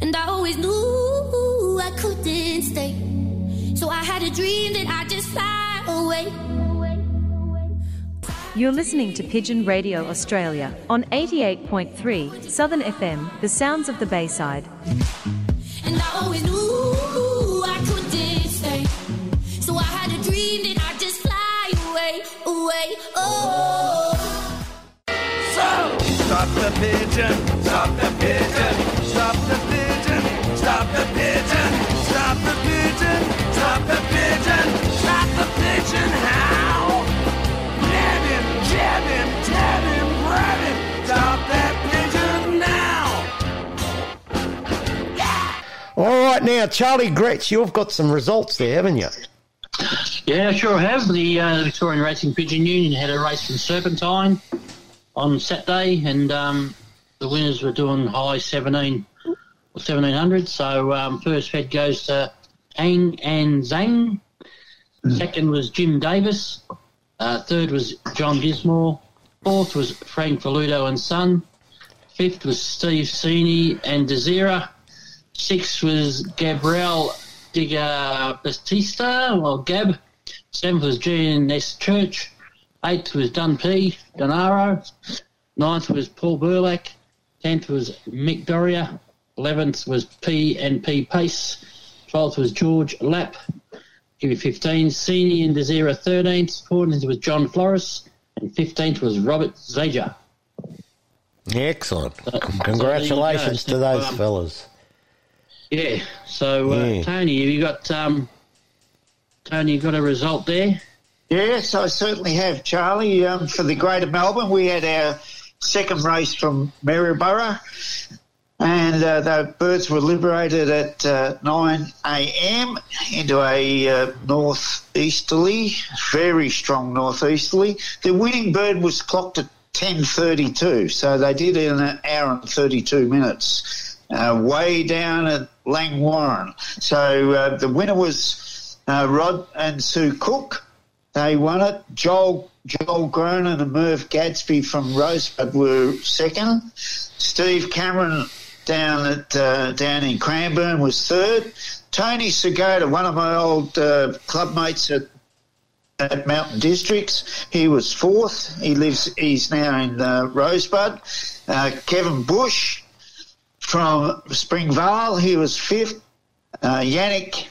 And I always knew I couldn't stay. So I had a dream that I'd just fly away. You're listening to Pigeon Radio Australia on 88.3 Southern FM, the sounds of the Bayside. And I always knew I couldn't stay. So I had a dream that I'd just fly away, away, oh. So, stop the pigeon, stop the pigeon, stop the pigeon, All right, now, Charlie Gretsch, you've got some results there, haven't you? Yeah, I sure have. The uh, Victorian Racing Pigeon Union had a race in Serpentine on Saturday, and um, the winners were doing high 17 or 1700. So um, first fed goes to Ang and Zhang. Second was Jim Davis. Uh, third was John Gismore. Fourth was Frank Valuto and Son. Fifth was Steve Sini and Desira. Sixth was Gabrielle Digger Batista, well, Gab. Seventh was G&S Church. Eighth was Dun P, Donaro. Ninth was Paul Burlack. Tenth was Mick Doria. Eleventh was P and P Pace. Twelfth was George Lapp. Give you 15. Senior and Desira 13th. 14th was John Flores. And 15th was Robert Zager. Excellent. Uh, Congratulations so to those go. fellas. Yeah. So, uh, Yeah. Tony, have you got um, Tony? You got a result there? Yes, I certainly have, Charlie. Um, for the Greater Melbourne, we had our second race from Maryborough, and uh, the birds were liberated at uh, 9 a.m. into a uh, northeasterly, very strong northeasterly. The winning bird was clocked at 10:32, so they did it in an hour and 32 minutes, uh, way down at Langwarrin. So uh, the winner was uh, Rod and Sue Cook. They won it. Joel Joel Gronin and Merv Gadsby from Rosebud were second. Steve Cameron down at uh, down in Cranbourne was third. Tony Segota, one of my old uh, club mates at at Mountain Districts, he was fourth. He lives. He's now in uh, Rosebud. Uh, Kevin Bush from Springvale, he was fifth. Uh, Yannick,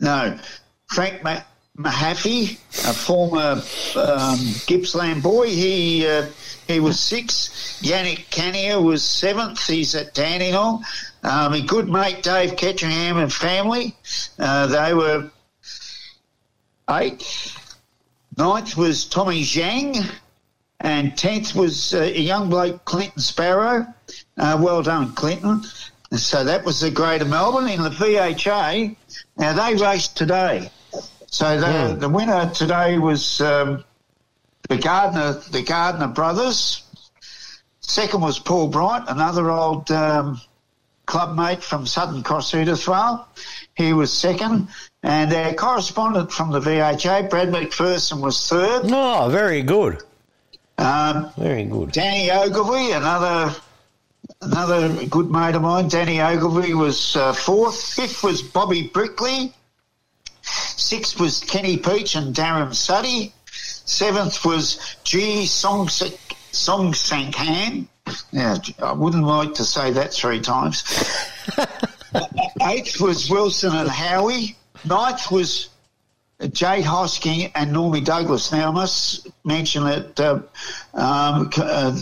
no, Frank Ma- Mahaffey, a former um, Gippsland boy, he uh, he was sixth. Yannick Canier was seventh. He's at Dandenong. Um, a good mate, Dave Ketchingham and family, uh, they were eighth. Ninth was Tommy Zhang, and tenth was uh, a young bloke, Clinton Sparrow. Uh, well done, Clinton. So that was the Greater Melbourne in the VHA. Now they raced today. So the, the winner today was um, the Gardner, the Gardner brothers. Second was Paul Bright, another old um, club mate from Southern Cross Huddersville. He was second. And our correspondent from the VHA, Brad McPherson, was third. Oh, very good. Um, Very good. Danny Ogilvy, another another good mate of mine. Danny Ogilvy was uh, fourth. Fifth was Bobby Brickley. Sixth was Kenny Peach and Darren Suddy. Seventh was G Song Sankhan. Yeah, I wouldn't like to say that three times. [laughs] Eighth was Wilson and Howie. Ninth was Jay Hosking and Normie Douglas. Now, I must mention that uh, um, c- uh,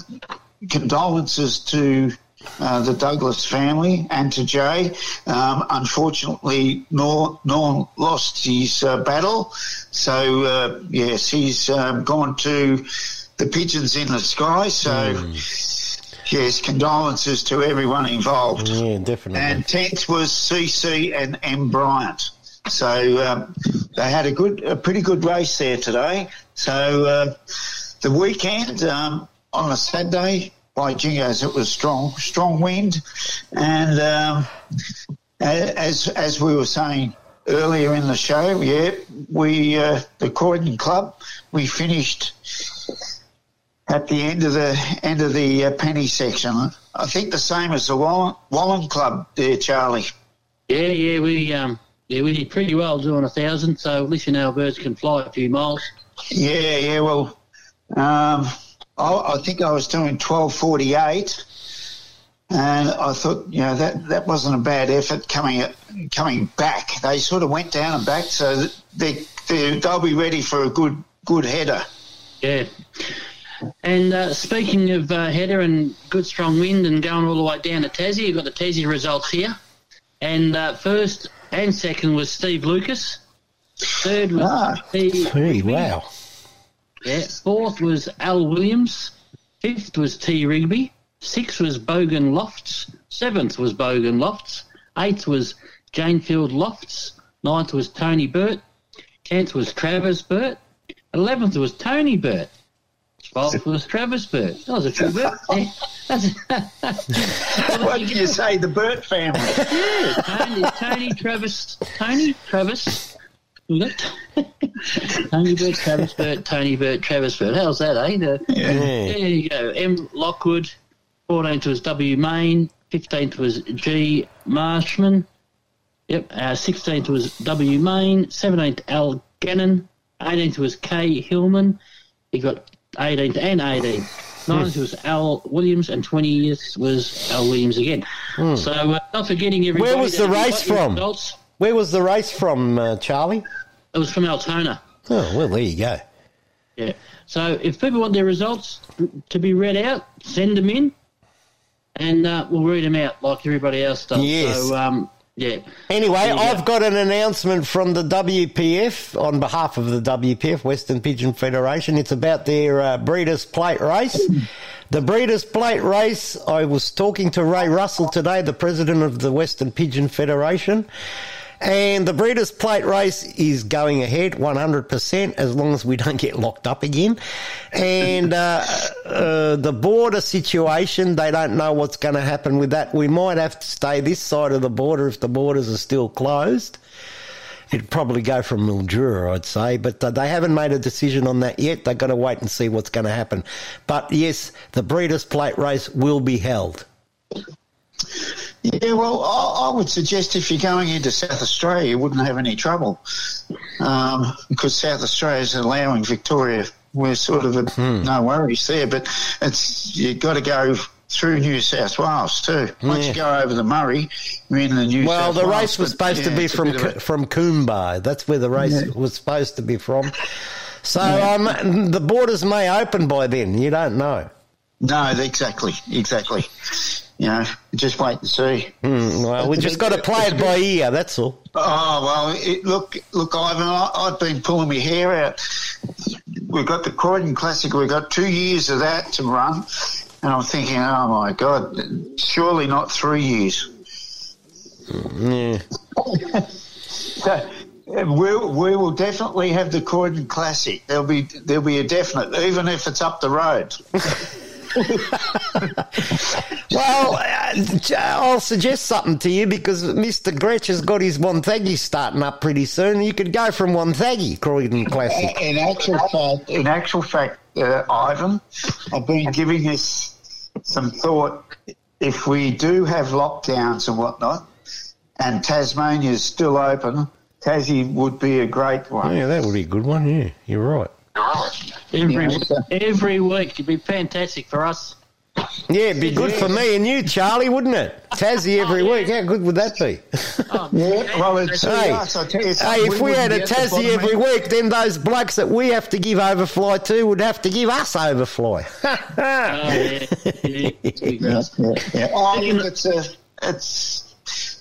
condolences to uh, the Douglas family and to Jay. Um, unfortunately, Norm, Norm lost his uh, battle. So, uh, yes, he's um, gone to the pigeons in the sky. So, yes, condolences to everyone involved. Yeah, definitely. And 10th was CC and M. Bryant. So um, they had a good, a pretty good race there today. So uh, the weekend um, on a Saturday, by jingos, it was strong, strong wind, and um, as as we were saying earlier in the show, yeah, we uh, the Croydon Club, we finished at the end of the end of the uh, penny section. I think the same as the Wallan, Wallan Club there, Charlie. Yeah, yeah, we um, yeah, we did pretty well doing a thousand. So at least our birds can fly a few miles. Yeah, yeah. Well, um, I, I think I was doing twelve forty eight, and I thought you know that that wasn't a bad effort coming coming back. They sort of went down and back, so they, they they'll be ready for a good good header. Yeah. And uh, speaking of uh, header and good strong wind and going all the way down to Tassie, you've got the Tassie results here. And uh, first and second was Steve Lucas. Third was Steve Hey, wow. Yeah. Fourth was Al Williams. Fifth was T. Rigby. Sixth was Bogan Lofts. Seventh was Bogan Lofts. Eighth was Janefield Lofts. Ninth was Tony Burt. Tenth was Travis Burt. Eleventh was Tony Burt. Twelfth [laughs] was Travis Burt. That was a true Burt. Yeah, what do you say, the Burt family? yeah, Tony, Tony, Travis, Tony, Travis. We [laughs] Tony Burt, Travis Burt, Tony Burt, Travis Burt. How's that, eh? The, Yeah. There you go. M. Lockwood. 14th was W. Main. 15th was G. Marshman. Yep. Uh, 16th was W. Main. 17th, Al Gannon. 18th was K. Hillman. He got 18th and 18th. 19th was Al Williams, and 20th was Al Williams again. So, uh, not forgetting everybody. Hmm. Where was the race from? results. Where was the race from, uh, Charlie? It was from Altona. Oh, well, there you go. Yeah. So if people want their results to be read out, send them in, and uh, we'll read them out like everybody else does. Yes. So um, yeah. Anyway, I've go. got an announcement from the WPF on behalf of the WPF, Western Pigeon Federation. It's about their uh, Breeders' Plate race. The Breeders' Plate race, I was talking to Ray Russell today, the president of the Western Pigeon Federation. And the Breeders' Plate race is going ahead 100% as long as we don't get locked up again. And uh, uh, the border situation, they don't know what's going to happen with that. We might have to stay this side of the border if the borders are still closed. It'd probably go from Mildura, I'd say, but uh, they haven't made a decision on that yet. They've got to wait and see what's going to happen. But yes, the Breeders' Plate race will be held. Yeah, well, I, I would suggest if you're going into South Australia, you wouldn't have any trouble um, because South Australia is allowing Victoria. We're sort of a, Hmm. no worries there, but it's you've got to go through New South Wales too. Once you go over the Murray, you're in the New Well, South the Wales. race was but, supposed yeah, to be from a- from Coombe. That's where the race Yeah. was supposed to be from. So um, the borders may open by then. You don't know. No, exactly, exactly. You know, just wait and see. Hmm, well, we just got to play it by ear. That's all. Oh well, it, look, look, Ivan, I, I've been pulling my hair out. We've got the Croydon Classic. We've got two years of that to run, and I'm thinking, oh my God, surely not three years. Yeah. [laughs] So we'll, we will definitely have the Croydon Classic. There'll be there'll be a definite, even if it's up the road. [laughs] [laughs] Well, uh, I'll suggest something to you because Mr. Gretsch has got his Wonthaggi starting up pretty soon. You could go from Wonthaggi, Croydon Classic. In actual fact, in actual fact, uh, Ivan, I've been giving this some thought. If we do have lockdowns and whatnot, and Tasmania is still open, Tassie would be a great one. Yeah, that would be a good one. Yeah, you're right. Every, Yeah, every week. It'd be fantastic for us. Yeah, it'd be good for me and you, Charlie, wouldn't it? Tassie every oh, week. How good would that be? Oh, [laughs] yeah, well, it's Hey, us, I tell you hey, if we had a wouldn't be at the Tassie every end. week, then those blokes that we have to give overfly to would have to give us overfly. [laughs] Oh, yeah, yeah, yeah. I think it's a, it's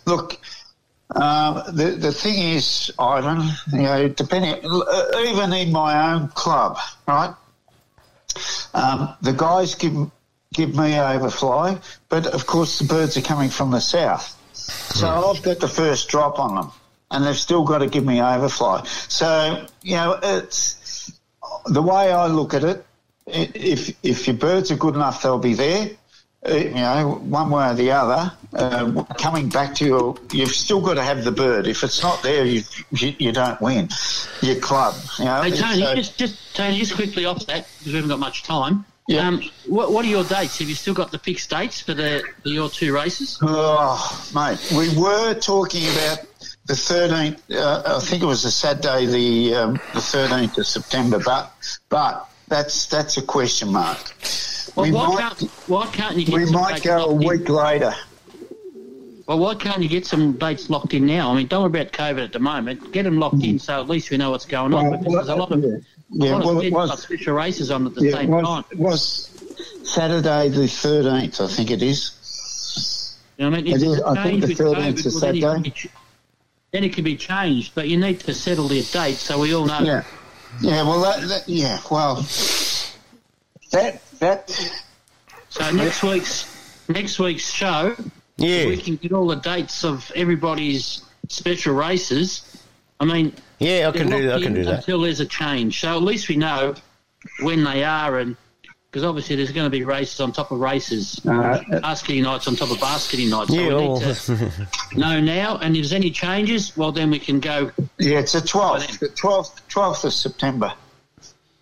look. Um, the the thing is, Ivan, you know, depending, uh, even in my own club, right? Um, the guys give give me overfly, but of course the birds are coming from the south, so I've got the first drop on them, and they've still got to give me overfly. So you know, it's the way I look at it. If if your birds are good enough, they'll be there. Uh, you know, one way or the other. Uh, coming back to your, you've still got to have the bird. If it's not there, you you, you don't win. Your club. You know, Hey Tony, so- just just Tony, just quickly off that because we haven't got much time. Um, what, what are your dates? Have you still got the fixed dates for the for your two races? Oh, mate, we were talking about the 13th, uh, I think it was a Saturday, the um, the 13th of September, but but that's that's a question mark. Well, we why might, can't why can't you get we some might go a locked in? week later. Well, why can't you get some dates locked in now? I mean, don't worry about COVID at the moment. Get them locked in mm. so at least we know what's going on. Well, because there's a lot of, yeah. a lot well, of it was- races on at the Yeah, same was, time. it was Saturday the 13th, I think it is. You know I mean? It is, I think the 13th COVID, is well, then it Saturday. can be Then it can be changed, but you need to settle their date so we all know. Yeah. Yeah, well, that, that yeah, well, that that So next week's next week's show, yeah, we can get all the dates of everybody's special races. I mean, Yeah, I can do that. I can do that. until there's a change. So at least we know when they are, and because obviously there's going to be races on top of races, Uh, basketing nights on top of basketing nights. So Yeah, we well, need to [laughs] know now, and if there's any changes, well then we can go. yeah, it's the 12th, the 12th, 12th of September.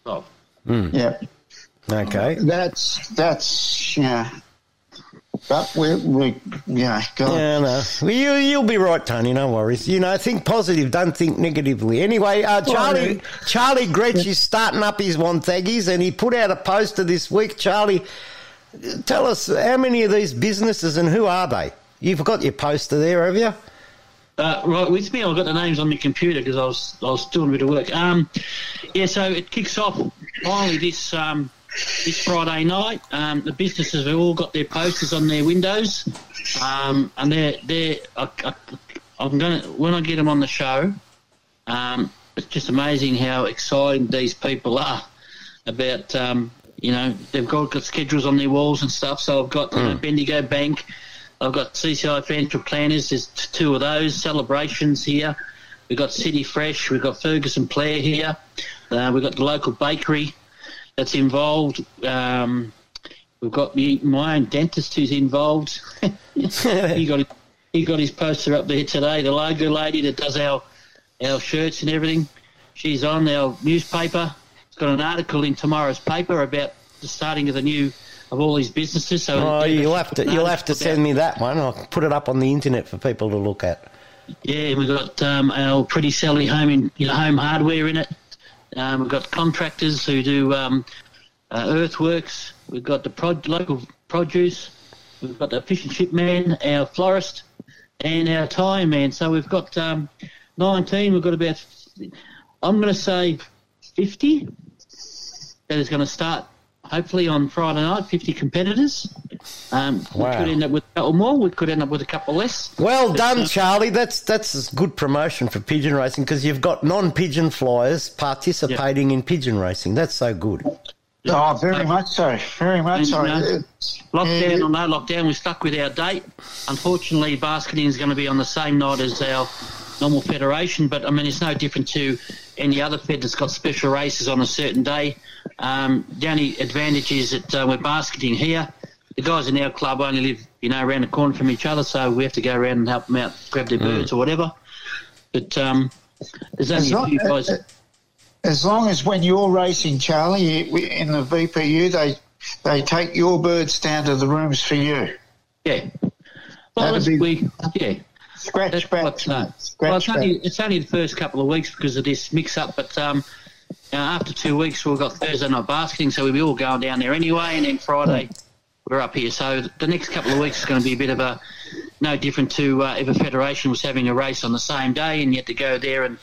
Oh, Hmm. Yeah. Okay. That's that's yeah. But we we yeah go. Yeah, no. Well, you, you'll be right, Tony. No worries. You know, think positive. Don't think negatively. Anyway, uh, Charlie Well, Charlie Gretsch is starting up his Wonthaggies, and he put out a poster this week. Charlie, tell us how many of these businesses and who are they? You've got your poster there, have you? Uh, right, with me, I've got the names on my computer because I was I was doing a bit of work. Um, yeah, so it kicks off finally this um, this Friday night. Um, the businesses have all got their posters on their windows, um, and they're they're. I, I'm gonna when I get them on the show. Um, it's just amazing how excited these people are about. Um, you know, they've got, got schedules on their walls and stuff. So I've got uh, Bendigo Bank. I've got CCI Financial Planners. There's t- two of those celebrations here. We've got City Fresh. We've got Ferguson Blair here. Uh, we've got the local bakery that's involved. Um, we've got me, my own dentist who's involved. [laughs] he got he got his poster up there today. The logo lady that does our our shirts and everything. She's on our newspaper. It's got an article in tomorrow's paper about the starting of the new of all these businesses. So Oh, you'll have to you'll have to send me that one. I'll put it up on the internet for people to look at. Yeah, we've got um, our pretty Sally home in you know, home hardware in it. Um, we've got contractors who do um, uh, earthworks. We've got the prod- local produce. We've got the fish and chip man, our florist, and our tyre man. So we've got um, 19. We've got about, I'm going to say 50 that is going to start hopefully on Friday night, 50 competitors. Um, Wow. We could end up with a couple more. We could end up with a couple less. Well But, done, uh, Charlie. That's that's a good promotion for pigeon racing because you've got non-pigeon flyers participating in pigeon racing. That's so good. Oh, very much so. Very much so. And, uh, Lockdown yeah, or no lockdown, we're stuck with our date. Unfortunately, basketing is going to be on the same night as our normal federation, but I mean, it's no different to any other fed that's got special races on a certain day. Um, the only advantage is that uh, we're basketing here. The guys in our club only live, you know, around the corner from each other, so we have to go around and help them out, grab their Mm. birds or whatever. But um, there's only As a long, few guys. uh, as long as when you're racing, Charlie, in the VPU, they they take your birds down to the rooms for you. Yeah. Well, That'd be- we, yeah. Scratch back. No. Scratch well, it's only, it's only the first couple of weeks because of this mix-up, but um, uh, after two weeks we've got Thursday night basketing, so we'll be all going down there anyway, and then Friday we're up here. So the next couple of weeks is going to be a bit of a no different to uh, if a federation was having a race on the same day, and you had to go there and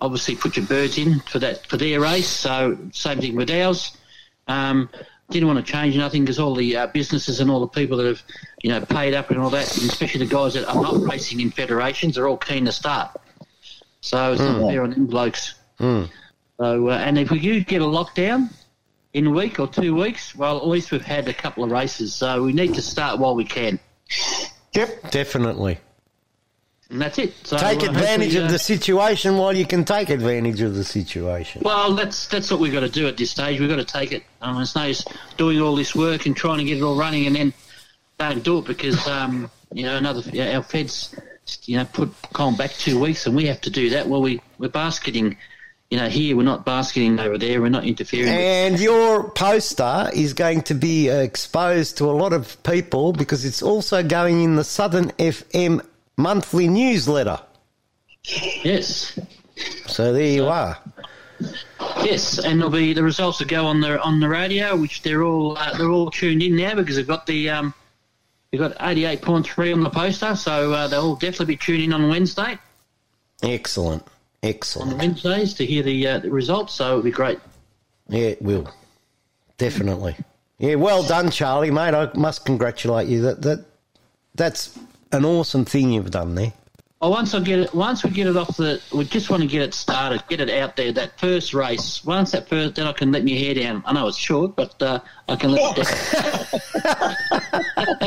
obviously put your birds in for that for their race. So same thing with ours. Um, didn't want to change nothing because all the uh, businesses and all the people that have, you know, paid up and all that, and especially the guys that are not racing in federations, are all keen to start. So it's Mm. not fair on them blokes. Mm. So, uh, and if we do get a lockdown in a week or two weeks, well, at least we've had a couple of races. So we need to start while we can. Yep. Definitely. And that's it. So, take uh, advantage hopefully, of uh, the situation while you can take advantage of the situation. Well, that's that's what we've got to do at this stage. We've got to take it. Um, it's no use doing all this work and trying to get it all running and then don't do it because um, you know another yeah, our feds you know put Colin back two weeks and we have to do that. Well, we we're basketing. You know, here we're not basketing over there. We're not interfering. And your poster is going to be exposed to a lot of people because it's also going in the Southern FM monthly newsletter. Yes. So there you are. Yes, and there'll be the results will go on the on the radio, which they're all uh, they're all tuned in now because they've got the um, we've got eighty eight point three on the poster, so uh, they'll definitely be tuned in on Wednesday Excellent. On Excellent. Wednesdays to hear the uh, the results. So it'll be great. Yeah, it will. Definitely. Yeah, well done, Charlie, mate. I must congratulate you. That that that's an awesome thing you've done there. Well, once I get it, once we get it off the, we just want to get it started, get it out there. That first race, once that first, then I can let my hair down. I know it's short, but uh, I can let it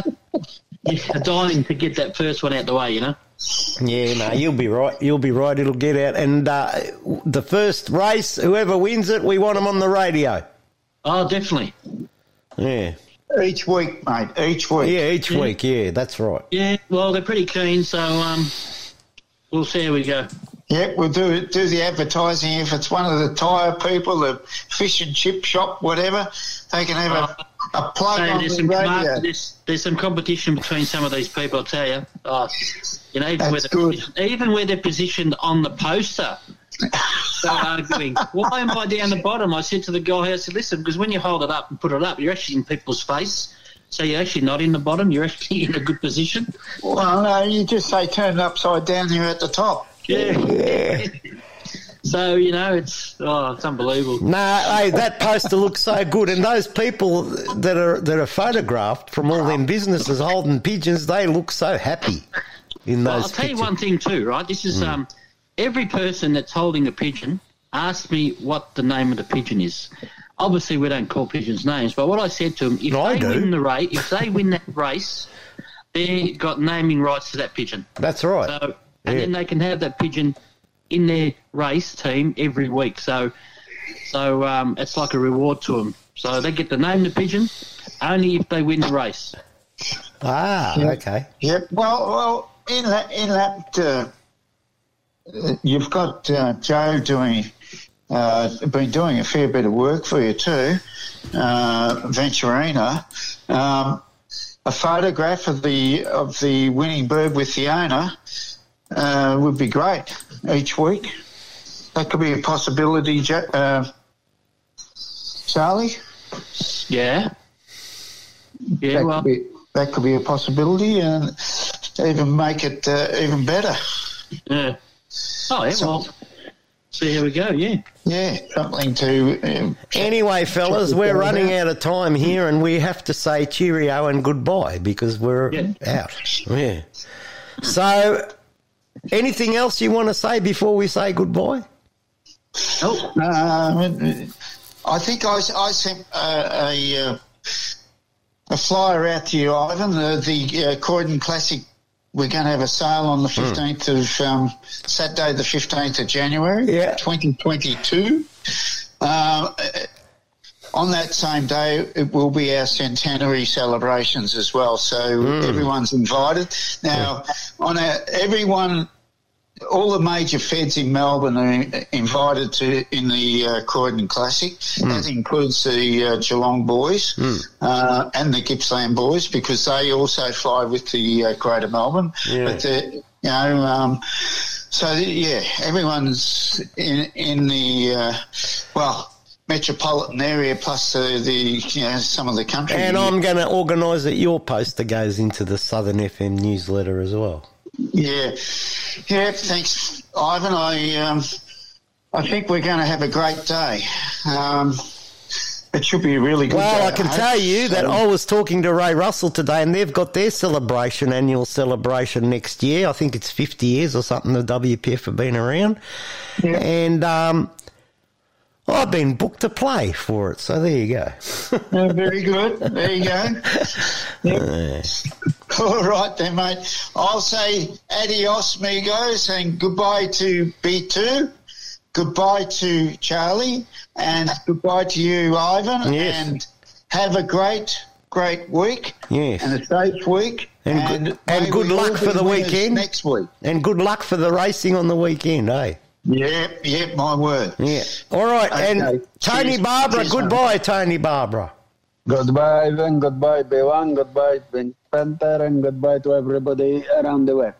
down. [laughs] yeah, dying to get that first one out the way, you know. Yeah, no, you'll be right. You'll be right. It'll get out. And uh, the first race, whoever wins it, we want them on the radio. Oh, definitely. Yeah. Each week, mate. Each week. Yeah, each Yeah. week. Yeah, that's right. Yeah, well, they're pretty keen, so um, we'll see how we go. Yeah, we'll do do the advertising. If it's one of the tyre people, the fish and chip shop, whatever, they can have a, a plug Hey, on there's the some there's, there's some competition between some of these people. I'll tell you. Oh, you know, even where, That's positioned, even where they're positioned on the poster. They're arguing. [laughs] Why am I down the bottom? I said to the guy, I said, listen, because when you hold it up and put it up, you're actually in people's face. So you're actually not in the bottom. You're actually in a good position. Well, no, you just say turn it upside down. You're at the top. Yeah. [laughs] so you know, it's oh, it's unbelievable. No, hey, that poster looks so good, and those people that are that are photographed from all them businesses holding pigeons, they look so happy in Well, those I'll tell you one thing too, right? This is Mm. um, every person that's holding a pigeon asks me what the name of the pigeon is. Obviously, we don't call pigeons names, but what I said to them, if I they win the race, if they win that race, they got naming rights to that pigeon. That's right. So, and Yeah. then they can have that pigeon in their race team every week. So, so um, it's like a reward to them. So they get to name the pigeon only if they win the race. Ah, Yeah. okay. Yep. Well, well, in that, in that, uh, uh, you've got uh, Joe doing, uh, been doing a fair bit of work for you too, uh, Venturina. Um, a photograph of the of the winning bird with the owner uh, would be great each week. That could be a possibility, uh, Charlie. Yeah. Yeah. that well, could be, that could be a possibility, and even make it uh, even better. yeah. Oh yeah. Well, see how we go. Yeah. Yeah, something to. Um, Anyway, fellas, check we're running out. out of time here, and we have to say cheerio and goodbye because we're out. Yeah. So, anything else you want to say before we say goodbye? Oh. Um, I think I, I sent uh, a uh, a flyer out to you, Ivan. The, the uh, Croydon Classic. We're going to have a sale on the Hmm. fifteenth of um, Saturday, the fifteenth of January, Yeah. twenty twenty two. Um, on that same day, it will be our centenary celebrations as well. So Mm. everyone's invited. Now, on our, everyone, all the major feds in Melbourne are invited to in the uh, Croydon Classic. Hmm. That includes the uh, Geelong boys uh, and the Gippsland boys because they also fly with the uh, Greater Melbourne. Yeah. But you know, um, so yeah, everyone's in in the uh, well metropolitan area plus the, the you know some of the country. And I'm going to organise that your poster goes into the Southern FM newsletter as well. Yeah, yeah. Thanks, Ivan. I um, I think we're going to have a great day. Um, it should be a really good. Well, day, I can hope. tell you that I was talking to Ray Russell today, and they've got their celebration, annual celebration next year. I think it's 50 years or something. The WPF have been around, and um, I've been booked to play for it. So there you go. Yeah, very good. There you go. [laughs] Yep. [laughs] All right then, mate. I'll say adios, amigos, and goodbye to B2. Goodbye to Charlie, and goodbye to you, Ivan. Yes. And have a great, great week. Yes. And a safe week. And, And good, and good luck for the weekend. next week. And good luck for the racing on the weekend, eh? Yep, yep, my word. Yeah. All right. And Tony Cheers. Barber, Cheers, goodbye, Tony Barber. Goodbye, Ivan. Goodbye, B1. Goodbye, Pink Panther, and goodbye to everybody around the way.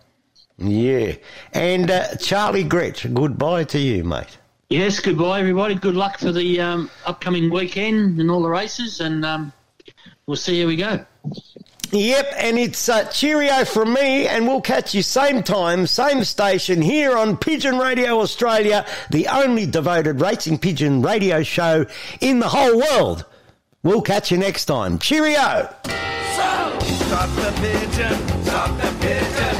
Yeah. And uh, Charlie Gretsch, goodbye to you, mate. Yes, goodbye, everybody. Good luck for the um, upcoming weekend and all the races, and um, we'll see how we go. Yep, and it's uh, cheerio from me, and we'll catch you same time, same station here on Pigeon Radio Australia, the only devoted racing pigeon radio show in the whole world. We'll catch you next time. Cheerio! Stop the pigeon, stop the pigeon,